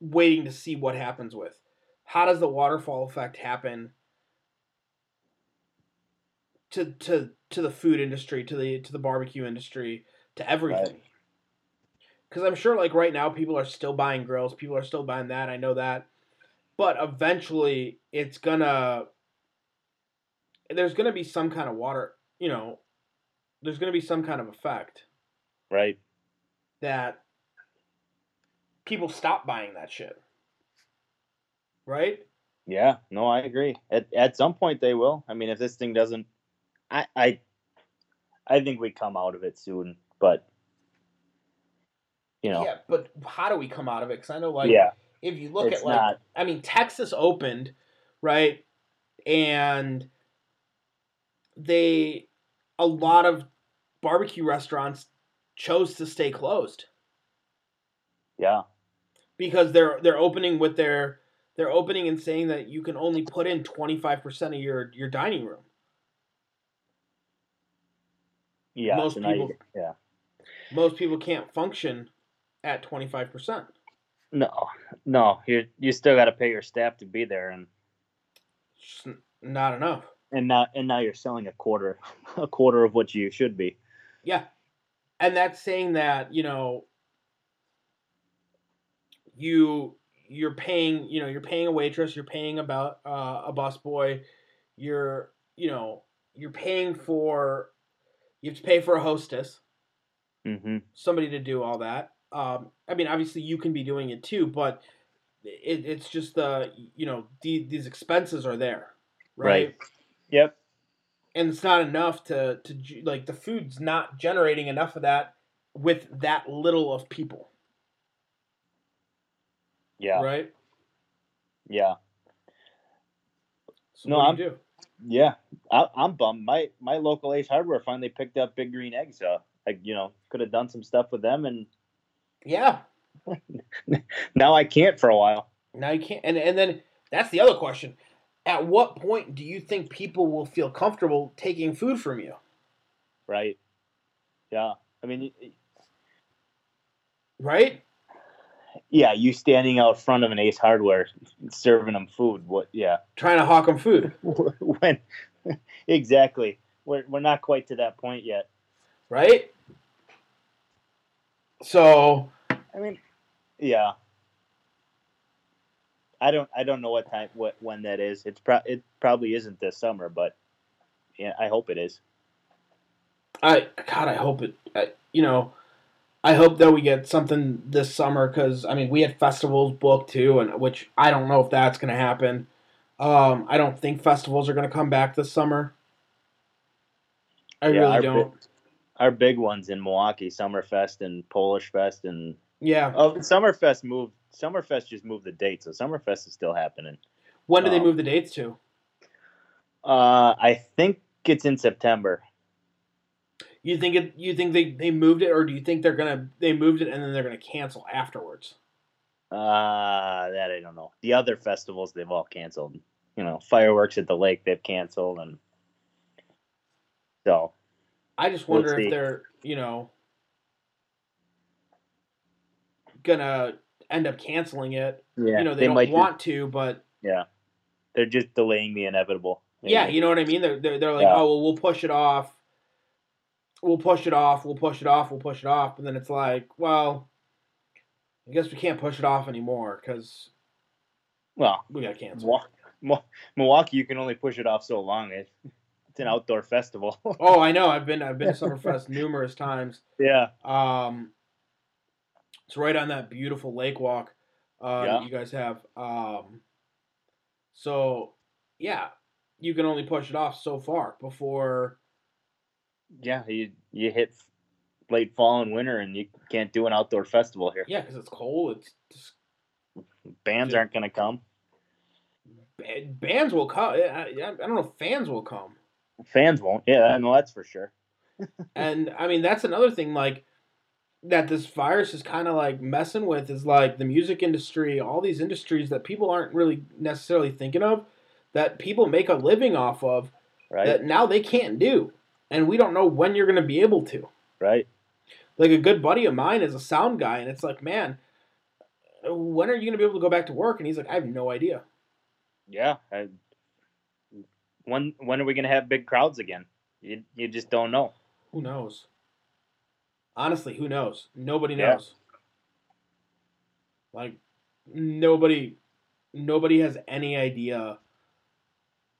waiting to see what happens with. How does the waterfall effect happen to to to the food industry, to the to the barbecue industry, to everything? Right. because I'm sure like right now people are still buying grills, people are still buying that. I know that, but eventually it's gonna there's gonna be some kind of water, you know, there's gonna be some kind of effect Right. that people stop buying that shit, right? Yeah. No, I agree. At at some point they will. I mean, if this thing doesn't, I I, I think we come out of it soon. But you know, Yeah, but how do we come out of it? Because I know like yeah, if you look at like not. I mean, Texas opened, right? And they, a lot of barbecue restaurants chose to stay closed Yeah. Because they're they're opening with their they're opening and saying that you can only put in 25% of your your dining room. Yeah. Most people- yeah. Most people can't function at 25%. No, no. You you still got to pay your staff to be there, and not enough. and now and now you're selling a quarter, a quarter of what you should be. Yeah. And that's saying that, you know, you you're paying, you know, you're paying a waitress, you're paying about uh, a busboy, you're, you know, you're paying for you have to pay for a hostess, Mm-hmm. somebody to do all that. Um, I mean, obviously you can be doing it too, but it, it's just the, you know, the, these expenses are there, right? Right. Yep. and it's not enough to to like the food's not generating enough of that with that little of people Yeah. right Yeah. so No, I'm- do you do Yeah. I, I'm bummed. My my local Ace Hardware finally picked up Big Green Eggs. Uh, I, you know, could have done some stuff with them, and yeah now I can't for a while. now you can't and and then that's the other question at what point do you think people will feel comfortable taking food from you Right. Yeah. I mean, right yeah, you standing out front of an Ace Hardware serving them food. What? Yeah. trying to hawk them food when exactly? We're we're not quite to that point yet. right so I mean, yeah. I don't I don't know what time what when that is. It's pro- it probably isn't this summer, but yeah, I hope it is. I God, I hope it. I, you know, I hope that we get something this summer because I mean we had festivals booked too, and which I don't know if that's going to happen. Um, I don't think festivals are going to come back this summer. I Yeah, really our don't. Our big ones in Milwaukee, Summerfest and Polish Fest and yeah. oh, Summerfest moved. Summerfest just moved the date, so Summerfest is still happening. When do they um, move the dates to? Uh, I think it's in September. You think it? You think they, they moved it, or do you think they're gonna they moved it and then they're gonna cancel afterwards? Uh, that I don't know. The other festivals they've all canceled. You know, fireworks at the lake they've canceled, and so I just We'll wonder if they're you know gonna end up canceling it. yeah, you know they, don't might. want to, but yeah, they're just delaying the inevitable. Yeah, you know what I mean. They're they're, they're like, Yeah. oh well, we'll push it off. We'll push it off. We'll push it off. We'll push it off. And then it's like, well, I guess we can't push it off anymore because well, we got canceled. Milwaukee, Mil- Milwaukee, you can only push it off so long. It, it's an outdoor festival. Oh, I know. I've been I've been to Summerfest numerous times. yeah, Um, it's right on that beautiful lake walk. uh, Yeah. that you guys have. Um, so yeah, you can only push it off so far before. Yeah, you you hit late fall and winter, and you can't do an outdoor festival here. Yeah, because it's cold. It's just, Bands aren't going to come. bands will come. I, I I don't know if fans will come. Fans won't. Yeah, I know that's for sure. and I mean that's another thing like that this virus is kind of like messing with is like the music industry, all these industries that people aren't really necessarily thinking of that people make a living off of Right. that now they can't do. And we don't know when you're going to be able to. right. Like a good buddy of mine is a sound guy and it's like, "Man, when are you going to be able to go back to work?" And he's like, "I have no idea." Yeah. I, when when are we going to have big crowds again? You you just don't know. Who knows? Honestly, who knows? Nobody Yeah. knows. Like nobody nobody has any idea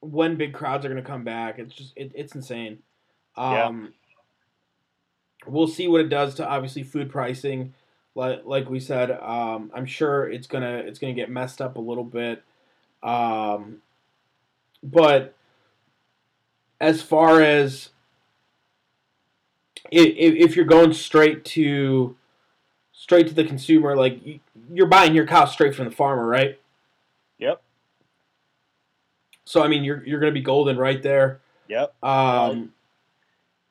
when big crowds are going to come back. It's just it, it's insane. Yeah. Um we'll see what it does to obviously food pricing. Like like we said, um I'm sure it's to it's to get messed up a little bit. Um but as far as if, if you're going straight to straight to the consumer, like you- you're buying your cow straight from the farmer, right? Yep. So I mean, you're you're gonna be golden right there. Yep. Um,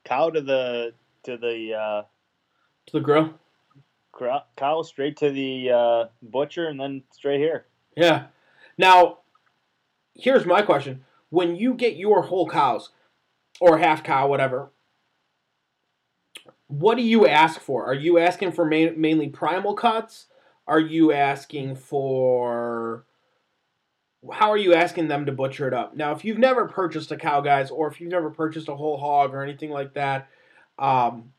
Cow to the to the uh, to the grill. cow straight to the uh, butcher and then straight here. Yeah. Now, here's my question: When you get your whole cows, or half cow, whatever, what do you ask for? Are you asking for ma- mainly primal cuts? Are you asking for how are you asking them to butcher it up? Now, if you've never purchased a cow, guys, or if you've never purchased a whole hog or anything like that, um,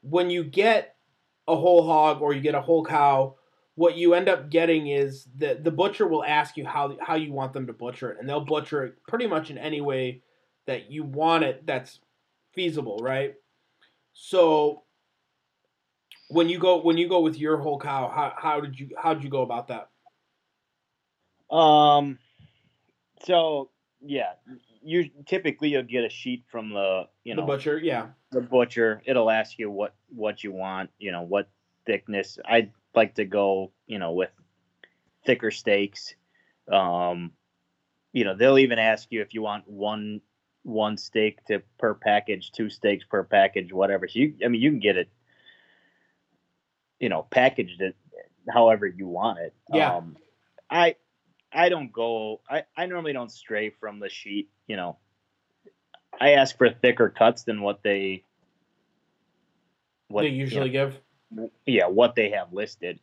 when you get a whole hog or you get a whole cow, what you end up getting is that the butcher will ask you how how you want them to butcher it, and they'll butcher it pretty much in any way that you want it that's feasible, right? So when you go when you go with your whole cow, how, how did you how did you go about that? Um. So yeah, you typically you'll get a sheet from the you know the butcher, yeah, the butcher. It'll ask you what what you want. You know what thickness. I'd like to go. You know with thicker steaks. Um. You know they'll even ask you if you want one one steak to per package, two steaks per package, whatever. So you, I mean, you can get it. You know, packaged it however you want it. Yeah. Um, I I don't go. I I normally don't stray from the sheet. You know, I ask for thicker cuts than what they. What they you know, usually give. yeah, what they have listed.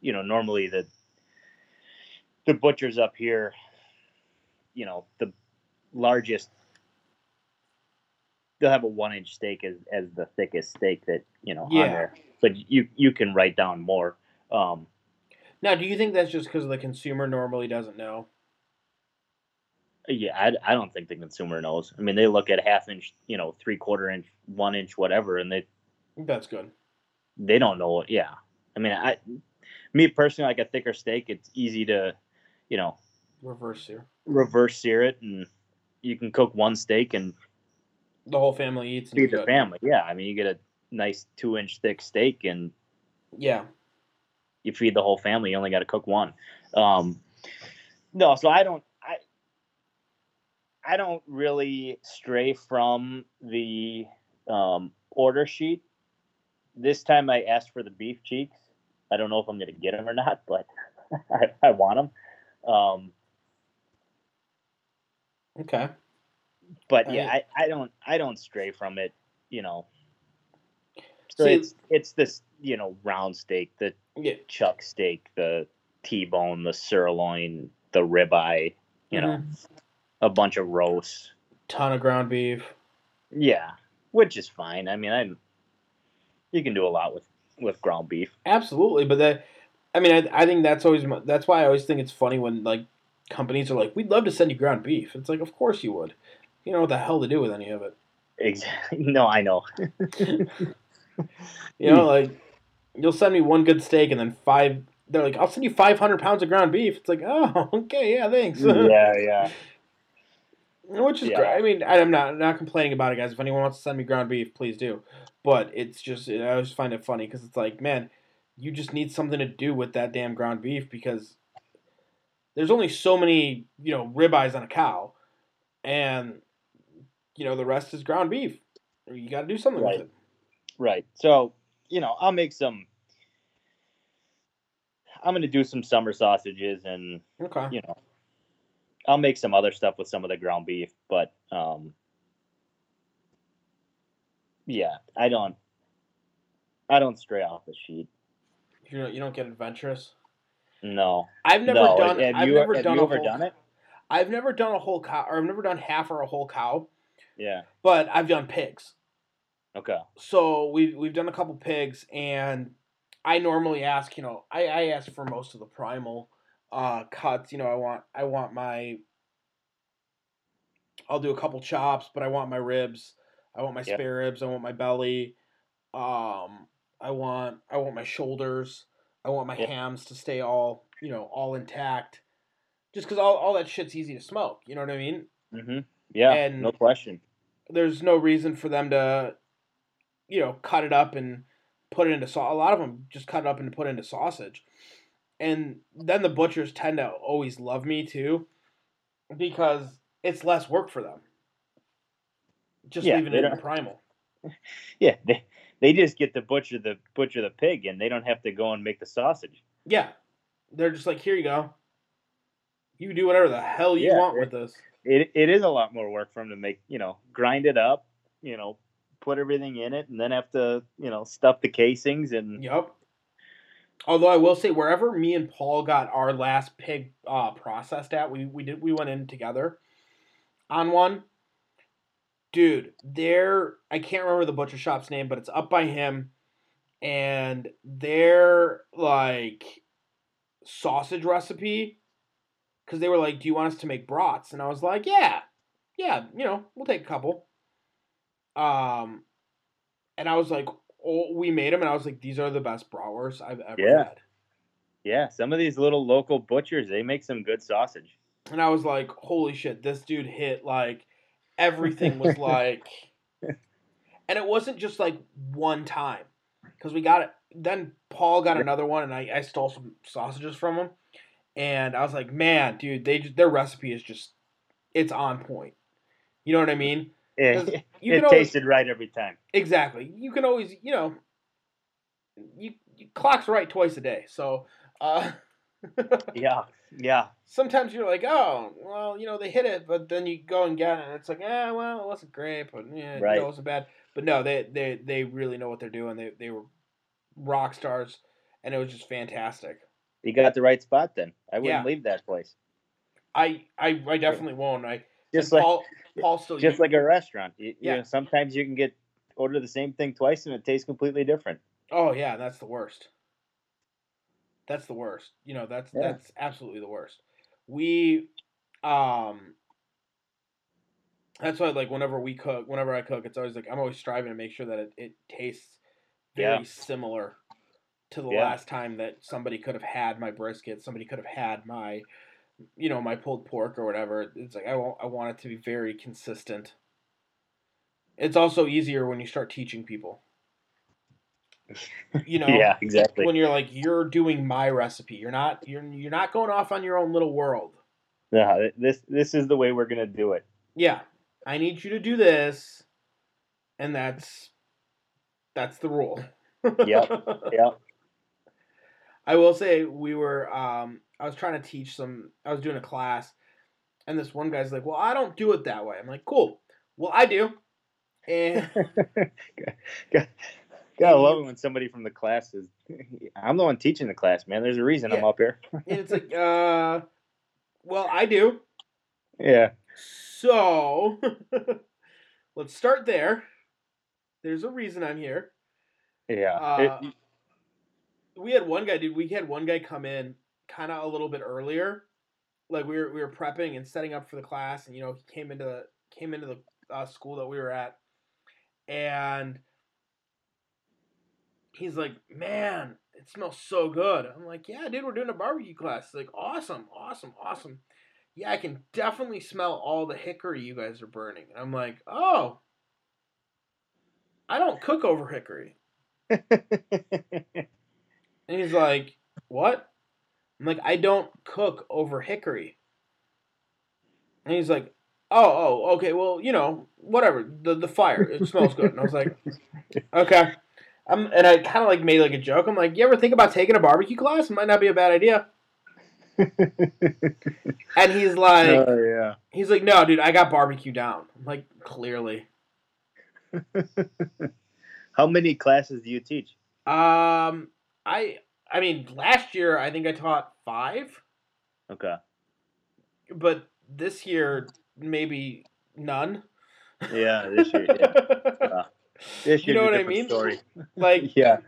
You know, normally the the butchers up here, you know, the largest they'll have a one inch steak as as the thickest steak that, you know, Yeah. on there. But you you can write down more. Um Now, do you think that's just because the consumer normally doesn't know? Uh, yeah, I, I don't think the consumer knows. I mean, they look at half inch, you know, three quarter inch, one inch, whatever, and they. That's good. they don't know it. Yeah, I mean, I me personally, like a thicker steak, it's easy to, you know, Reverse sear. reverse sear it and you can cook one steak and The whole family eats. Feed the family. Yeah, I mean you get a nice two inch thick steak and Yeah. You feed the whole family. You only got to cook one. Um, no, so I don't. I I don't really stray from the um, order sheet. This time I asked for the beef cheeks. I don't know if I'm going to get them or not, but I, I want them. Um, Okay. but yeah, I- I, I don't I don't stray from it, you know. So See- it's it's this you know round steak, the Yeah. chuck steak, the T-bone, the sirloin, the ribeye, you know, Mhm. a bunch of roasts. Ton of ground beef. Yeah, which is fine. I mean, I you can do a lot with with ground beef. Absolutely, but that, I mean, I, I think that's always my- that's why I always think it's funny when like companies are like, "We'd love to send you ground beef." It's like, of course you would. You know what the hell to do with any of it. Exactly. No, I know. You know, like you'll send me one good steak and then five they're like, I'll send you 500 pounds of ground beef. It's like, oh, okay, yeah, thanks. yeah, yeah. Which is Yeah. great. I mean, I'm not not complaining about it, guys. If anyone wants to send me ground beef, please do. But it's just, I always find it funny because it's like, man, you just need something to do with that damn ground beef because there's only so many, you know, ribeyes on a cow, and you know the rest is ground beef. You got to do something Right. with it. Right. So, you know, I'll make some. I'm going to do some summer sausages and, Okay. you know, I'll make some other stuff with some of the ground beef, but, um, yeah, I don't, I don't stray off the sheet. You don't, you don't get adventurous. No. I've never no. done. Have I've you, never have done you ever whole, done it? I've never done a whole cow, or I've never done half or a whole cow, Yeah. but I've done pigs. Okay. so we've we've done a couple pigs and I normally ask, you know, I, I ask for most of the primal uh cuts. You know, I want I want my I'll do a couple chops, but I want my ribs. I want my Yeah. spare ribs, I want my belly. Um I want I want my shoulders. I want my Yeah. hams to stay all, you know, all intact. Just cuz all all that shit's easy to smoke, you know what I mean? Mm-hmm. Yeah. And- no question. there's no reason for them to, you know, cut it up and put it into sauce. A lot of them just cut it up and put it into sausage. And then the butchers tend to always love me too, because it's less work for them. Just Yeah, leaving it in primal. Yeah. They, they just get to butcher the butcher the pig and they don't have to go and make the sausage. Yeah, they're just like, here you go. You do whatever the hell you Yeah, want it- with this. it, it is a lot more work for them to make you know grind it up you know put everything in it and then have to you know stuff the casings and Yep. Although I will say, wherever me and Paul got our last pig uh, processed at, we we did we went in together on one. Dude, there I can't remember the butcher shop's name, but it's up by him, and their like sausage recipe, because they were like, "Do you want us to make brats?" And I was like, "Yeah, yeah, you know, we'll take a couple." Um, and I was like, oh, we made them, and I was like, these are the best bratwursts I've ever Yeah. had. yeah some of these little local butchers they make some good sausage And I was like, holy shit, this dude hit like everything was like, and it wasn't just like one time because we got it. Then Paul got another one, and I, I stole some sausages from him, and I was like, man, dude, they just, their recipe is just it's on point. You know what I mean? 'Cause it, You it can always, tasted right every time Exactly. You can always, you know, you, you clock's right twice a day. So, uh, yeah yeah sometimes you're like, oh, well, you know, they hit it, but then you go and get it, and it's like, eh, well, it wasn't great, but yeah, you Right. know, it wasn't bad. But no, they they they really know what they're doing. They they were rock stars, and it was just fantastic. you got the right spot then i wouldn't Yeah. leave that place I I, I definitely won't. I just and like Paul Paul still just like a restaurant you, you Yeah. know, sometimes you can get order the same thing twice and it tastes completely different Oh yeah, that's the worst. That's the worst. You know, that's Yeah. that's absolutely the worst. We um that's why like whenever we cook, whenever I cook, it's always like I'm always striving to make sure that it, it tastes very Yeah. similar to the Yeah. last time that somebody could have had my brisket, somebody could have had my you know, my pulled pork or whatever. It's like I want I want it to be very consistent. It's also easier when you start teaching people. You know, yeah exactly when you're like you're doing my recipe you're not you're you're not going off on your own little world yeah this this is the way we're gonna do it yeah i need you to do this and that's that's the rule Yep. yeah i will say we were um i was trying to teach some i was doing a class and this one guy's like well i don't do it that way i'm like cool well i do and Gotta love it when somebody from the class is. I'm the one teaching the class, man. There's a reason I'm up here. and it's like uh well i do Yeah. So let's start there. There's a reason I'm here. Yeah. Uh, It- We had one guy, dude. We had one guy come in kind of a little bit earlier. Like we were we were prepping and setting up for the class, and you know he came into the came into the uh, school that we were at, and he's like, man, it smells so good. I'm like, yeah, dude, we're doing a barbecue class. He's like, awesome, awesome, awesome. Yeah, I can definitely smell all the hickory you guys are burning. And I'm like, oh, I don't cook over hickory. and he's like, what? I'm like, I don't cook over hickory. And he's like, oh, oh, okay, well, you know, whatever. The the fire, it smells good. And I was like, okay. I'm, and I kind of like made like a joke. I'm like, you ever think about taking a barbecue class? It might not be a bad idea. and he's like, oh yeah. he's like, no, dude, I got barbecue down. I'm like, clearly. How many classes do you teach? Um, I, I mean, last year I think I taught five, Okay. but this year maybe none. Yeah, this year. Yeah. This You know what I mean? Story. like, Yeah.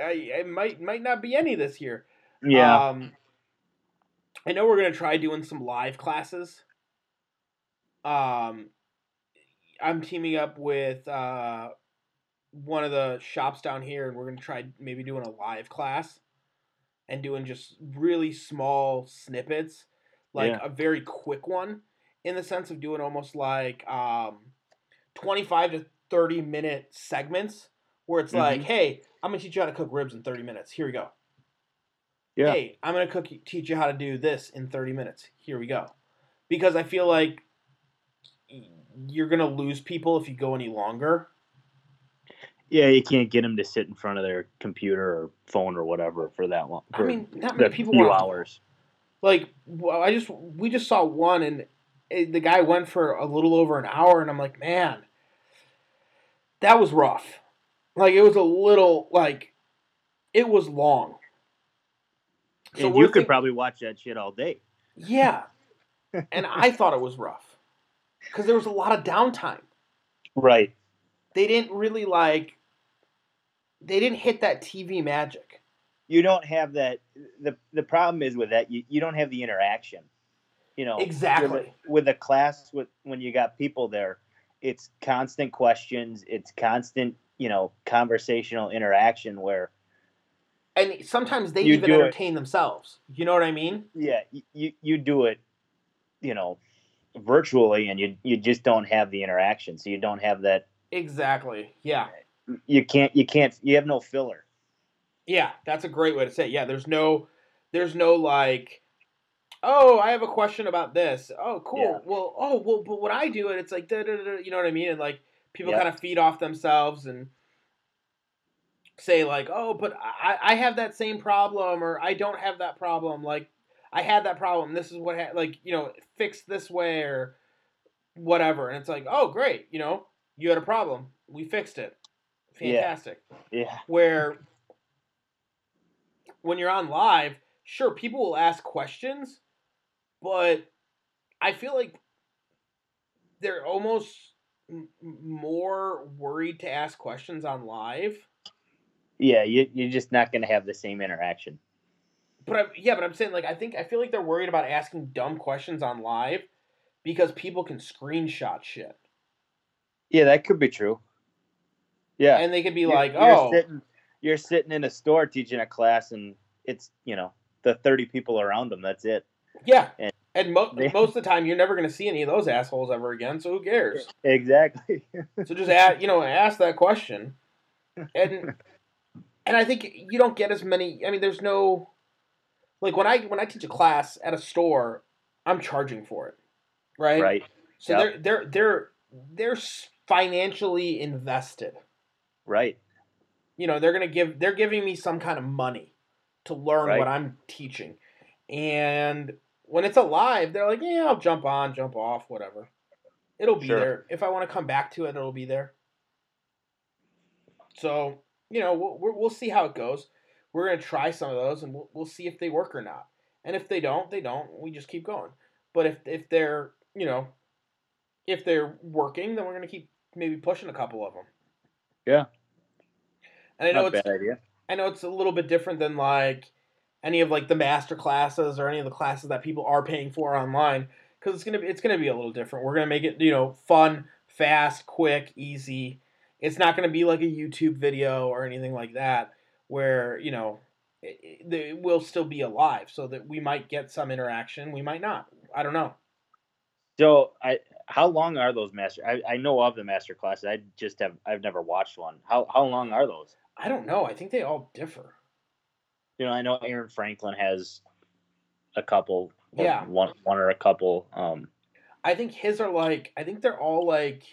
I, I might might not be any this year. Yeah. Um, I know we're gonna try doing some live classes. Um, I'm teaming up with uh, one of the shops down here, and we're gonna try maybe doing a live class, and doing just really small snippets, like Yeah. a very quick one, in the sense of doing almost like um, 25 to 30 minute segments, where it's like, Mhm. hey, I'm gonna teach you how to cook ribs in 30 minutes. Here we go yeah. hey, I'm gonna cook teach you how to do this in 30 minutes. Here we go. Because I feel like you're gonna lose people if you go any longer. Yeah, you can't get them to sit in front of their computer or phone or whatever for that long. I mean, not many people few want hours. like. Well, I just we just saw one, and it, the guy went for a little over an hour, and I'm like, man, that was rough. Like it was a little like it was long. So and you could think- probably watch that shit all day. yeah, and I thought it was rough because there was a lot of downtime. Right. they didn't really like they didn't hit that TV magic. You don't have that. the The problem is with that, you, you don't have the interaction. You know, Exactly. With a, class, with when you got people there, it's constant questions. It's constant, you know, conversational interaction. Where And sometimes they even do it. entertain themselves. You know what I mean? yeah, you you do it, you know, virtually, and you you just don't have the interaction. So you don't have that. Exactly. Yeah. You can't. You can't. You have no filler. Yeah, that's a great way to say it. Yeah, there's no there's no like oh, I have a question about this. Oh, cool. Yeah. Well, oh, well, but what I do it, it's like da, da, da, da, you know what I mean? And like people Yeah. kind of feed off themselves and say like, "Oh, but I I have that same problem or I don't have that problem." Like I had that problem. This is what ha-, like, you know, fix this way or whatever. And it's like, "Oh, great, you know, you had a problem. We fixed it." Yeah. Fantastic Yeah. where when you're on live, sure, people will ask questions, but I feel like they're almost more worried to ask questions on live. Yeah. You you're just not going to have the same interaction. But I, yeah, but I'm saying like I think I feel like they're worried about asking dumb questions on live because people can screenshot shit Yeah, that could be true. Yeah. and they could be You're- like, you're "Oh, sitting, you're sitting in a store teaching a class, and it's you know the thirty people around them. That's it. yeah." and And mo- they- most of the time, you're never going to see any of those assholes ever again. So who cares? Exactly. So just ask, you know, ask that question, and and I think you don't get as many. I mean, there's no like when I when I teach a class at a store, I'm charging for it, right? right. So Yep. they're they're they're they're financially invested. Right. You know, they're gonna give they're giving me some kind of money to learn Right. what I'm teaching, and when it's alive, they're like, yeah, I'll jump on, jump off, whatever. It'll be Sure. there. If I want to come back to it, it'll be there. So you know, we'll we'll we'll see how it goes. We're gonna try some of those, and we'll we'll see if they work or not. And if they don't, they don't. We just keep going. But if if they're you know, if they're working, then we're gonna keep maybe pushing a couple of them. Yeah. And I know Not it's bad idea. I know it's a little bit different than like any of like the master classes or any of the classes that people are paying for online because it's gonna be it's gonna be a little different. We're gonna make it you know fun, fast, quick, easy. It's not gonna be like a YouTube video or anything like that. where you know it, it, it will still be alive, so that we might get some interaction, we might not. I don't know. So I how long are those master? I, I know of the master classes. I just have I've never watched one. How how long are those? I don't know. I think they all differ. You know, I know Aaron Franklin has a couple. Yeah. One one or a couple. Um. I think his are like I think they're all like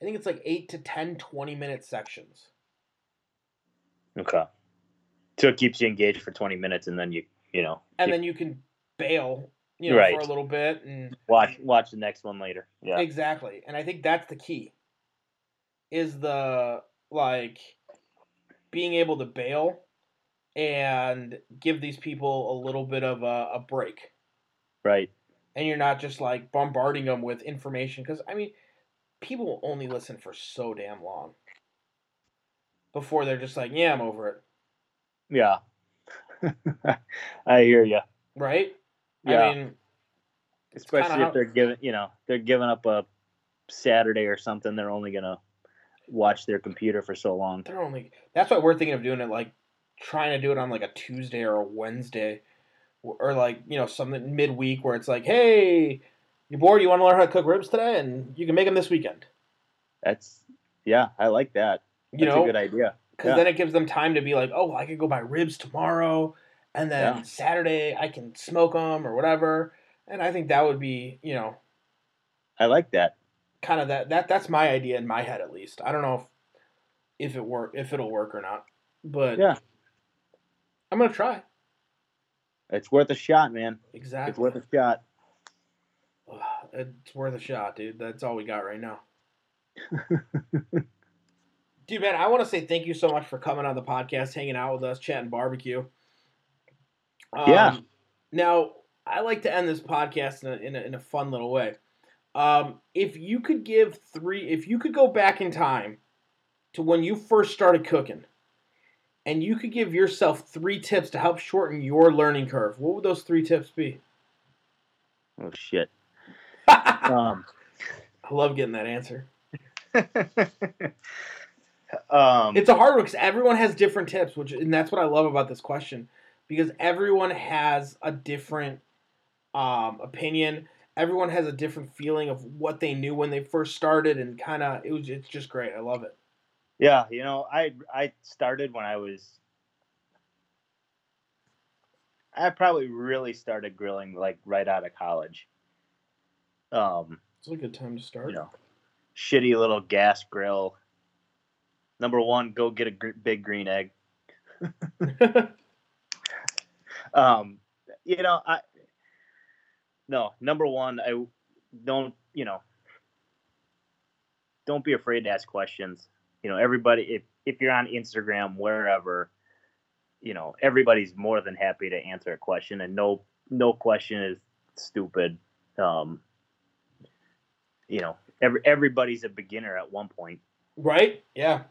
I think it's like 8 to 10 20 minute sections. Okay. So it keeps you engaged for twenty minutes, and then you you know And you then you can bail, you know, Right. for a little bit and watch watch the next one later. Yeah. Exactly. And I think that's the key. Is the like being able to bail and give these people a little bit of a, a break. Right. And you're not just like bombarding them with information because I mean people only listen for so damn long before they're just like, yeah, I'm over it. Yeah. I hear you. Right? Yeah. I mean, Especially if how- they're giving you know they're giving up a Saturday or something. They're only gonna watch their computer for so long. they're only that's why we're thinking of doing it like trying to do it on like a Tuesday or a Wednesday or or, like you know something midweek where it's like hey you bored you want to learn how to cook ribs today and you can make them this weekend That's yeah, I like that. you That's know a good idea. because yeah. then it gives them time to be like oh I could go buy ribs tomorrow and then Yeah. Saturday I can smoke them or whatever and I think that would be you know I like that. kind of that that that's my idea in my head at least I don't know if if it work if it'll work or not but Yeah. I'm gonna try It's worth a shot, man. exactly It's worth a shot. It's worth a shot, dude. That's all we got right now. dude, man, I want to say thank you so much for coming on the podcast, hanging out with us, chatting barbecue. Um, Yeah. Now, I like to end this podcast in a, in a, in a fun little way. Um, if you could give three, if you could go back in time to when you first started cooking, and you could give yourself three tips to help shorten your learning curve, what would those three tips be? Oh shit. I Um, love getting that answer. um, It's a hard one because everyone has different tips, which and that's what I love about this question because everyone has a different um, opinion. Everyone has a different feeling of what they knew when they first started, and kind of it was. It's just great. I love it. yeah, you know, I I started when I was. I probably really started grilling like right out of college. Um, It's a good time to start. you know, shitty little gas grill. Number one, go get a gr- big green egg. Um, you know, I no number one, I don't you know, don't be afraid to ask questions. You know, everybody if if you're on Instagram wherever, you know, everybody's more than happy to answer a question, and no no question is stupid. Um, you know, every everybody's a beginner at one point. right? Yeah.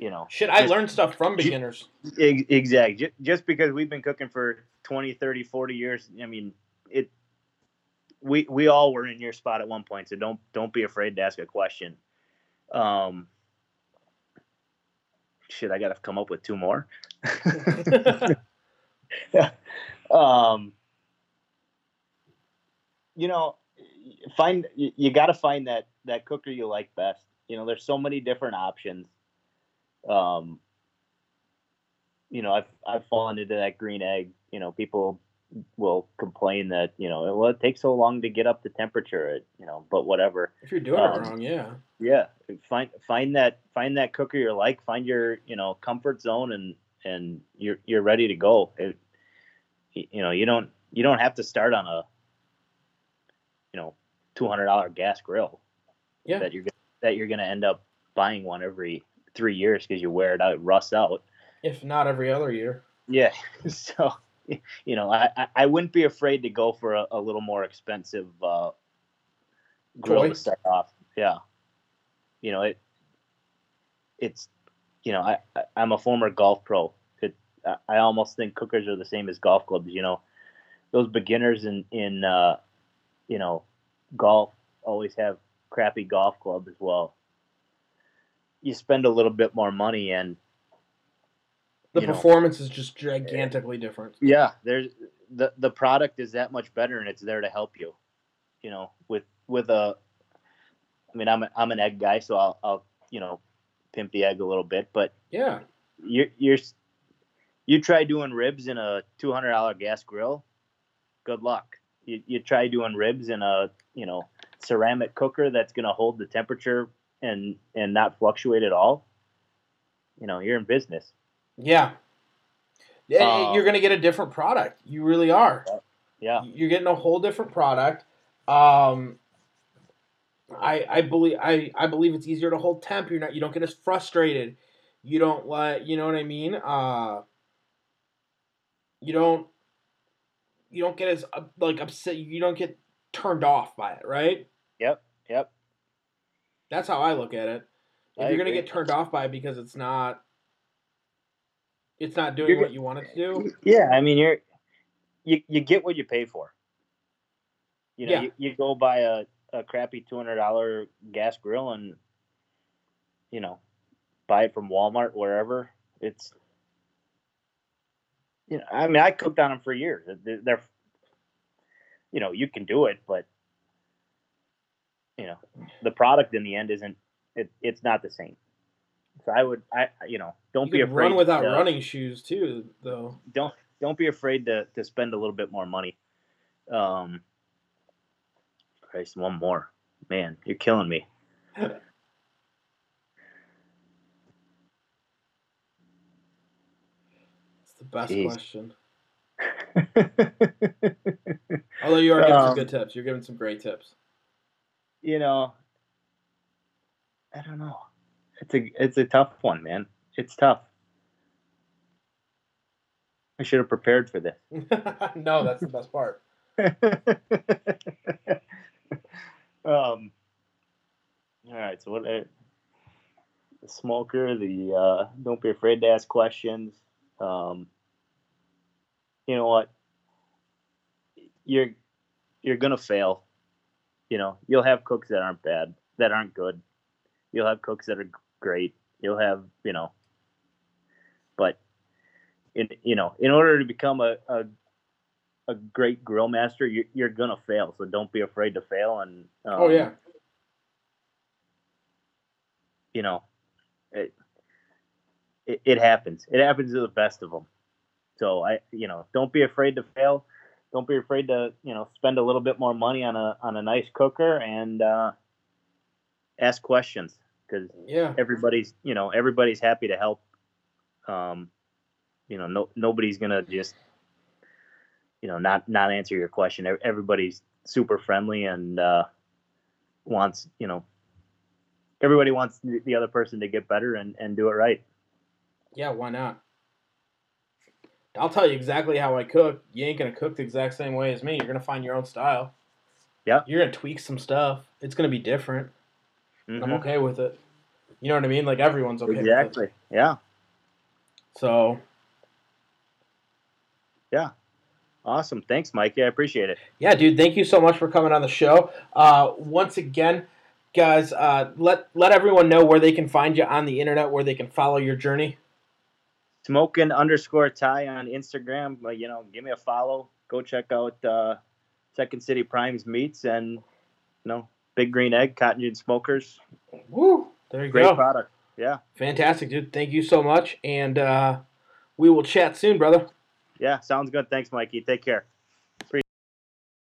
You know, Shit, I Just- learned stuff from beginners. Exactly. Just because we've been cooking for 20, 30, 40 years, I mean, it we we all were in your spot at one point, so don't don't be afraid to ask a question. Um shit, I got to come up with two more. um you know, find you, you got to find that that cooker you like best. You know, there's so many different options. Um you know, I've I've fallen into that green egg. You know, people will complain that you know, well, it takes so long to get up the temperature. It, you know, but whatever. If you're doing Um, it wrong, yeah. Yeah, find find that find that cooker you like. Find your you know comfort zone, and and you're you're ready to go. It, you know, you don't you don't have to start on a you know two hundred dollar gas grill. Yeah. That you're that you're gonna end up buying one every three years because you wear it out, it rusts out. If not every other year. Yeah. So, you know, I, I- wouldn't be afraid to go for a, a little more expensive uh, grill Toy? to start off. Yeah. You know, it it's you know, I, I I'm a former golf pro. It I- I almost think cookers are the same as golf clubs, you know. Those beginners in in uh, you know, golf always have crappy golf clubs as well. You spend a little bit more money and The you know, performance is just gigantically different. yeah, there's the the product is that much better, and it's there to help you. You know, with with a, I mean, I'm a, I'm an egg guy, so I'll I'll you know, pimp the egg a little bit, but Yeah. you're you're you try doing ribs in a two hundred dollar gas grill, good luck. You you try doing ribs in a you know ceramic cooker that's gonna hold the temperature and and not fluctuate at all. You know, you're in business. Yeah. Yeah, Um, you're gonna get a different product. You really are. Yeah. You're getting a whole different product. Um, I I believe I, I believe it's easier to hold temp. You're not you don't get as frustrated. You don't let you know what I mean. Uh, you don't you don't get as uh, like upset. You don't get turned off by it, right? Yep. Yep. That's how I look at it. If I you're gonna get turned off by it because it's not it's not doing You're what you want it to do. Yeah, I mean you're you you get what you pay for. You know, Yeah. you, you go buy a, a crappy two hundred dollar gas grill and you know, buy it from Walmart wherever. It's you know, I mean I cooked on them for years. They're, they're you know, you can do it, but you know, the product in the end isn't it, it's not the same. So I would I you know, don't you be afraid run without to- running shoes too, though. don't don't be afraid to to spend a little bit more money. Um, Christ, one more, man, you're killing me. It's the best Jeez. question. Although you are giving some Um, good tips. You're giving some great tips. You know, I don't know. It's a it's a tough one, man. It's tough. I should have prepared for this. no, that's the best part. um. All right. So what? Uh, the smoker. The uh, don't be afraid to ask questions. Um. You know what? You're you're gonna fail. You know you'll have cooks that aren't bad, that aren't good. You'll have cooks that are great. You'll have you know. But in you know in order to become a, a a great grill master, you're, you're gonna fail. So don't be afraid to fail. And um, oh yeah. you know, it, it it happens. It happens to the best of them. So I, you know, don't be afraid to fail. Don't be afraid to you know spend a little bit more money on a on a nice cooker and uh, ask questions because Yeah. everybody's you know everybody's happy to help. Um, you know, no nobody's gonna just you know not not answer your question. Everybody's super friendly and uh, wants you know everybody wants the the other person to get better and and do it right. Yeah, why not? I'll tell you exactly how I cook. You ain't gonna cook the exact same way as me. You're gonna find your own style. Yeah. You're gonna tweak some stuff. It's gonna be different. and I'm okay with it. You know what I mean? Like everyone's okay with it. Exactly. Yeah. So Yeah. Awesome. Thanks, Mikey. I appreciate it. Yeah, dude, thank you so much for coming on the show. Uh, once again, guys, uh, let let everyone know where they can find you on the internet, where they can follow your journey. Smoking underscore tie on Instagram. But, you know, give me a follow. Go check out uh, Second City Primes Meats and you know Big Green Egg Cotton Gin Smokers. Woo! There you Great go. product. Yeah. Fantastic, dude. Thank you so much, and uh, we will chat soon, brother. Yeah. Sounds good. Thanks, Mikey. Take care.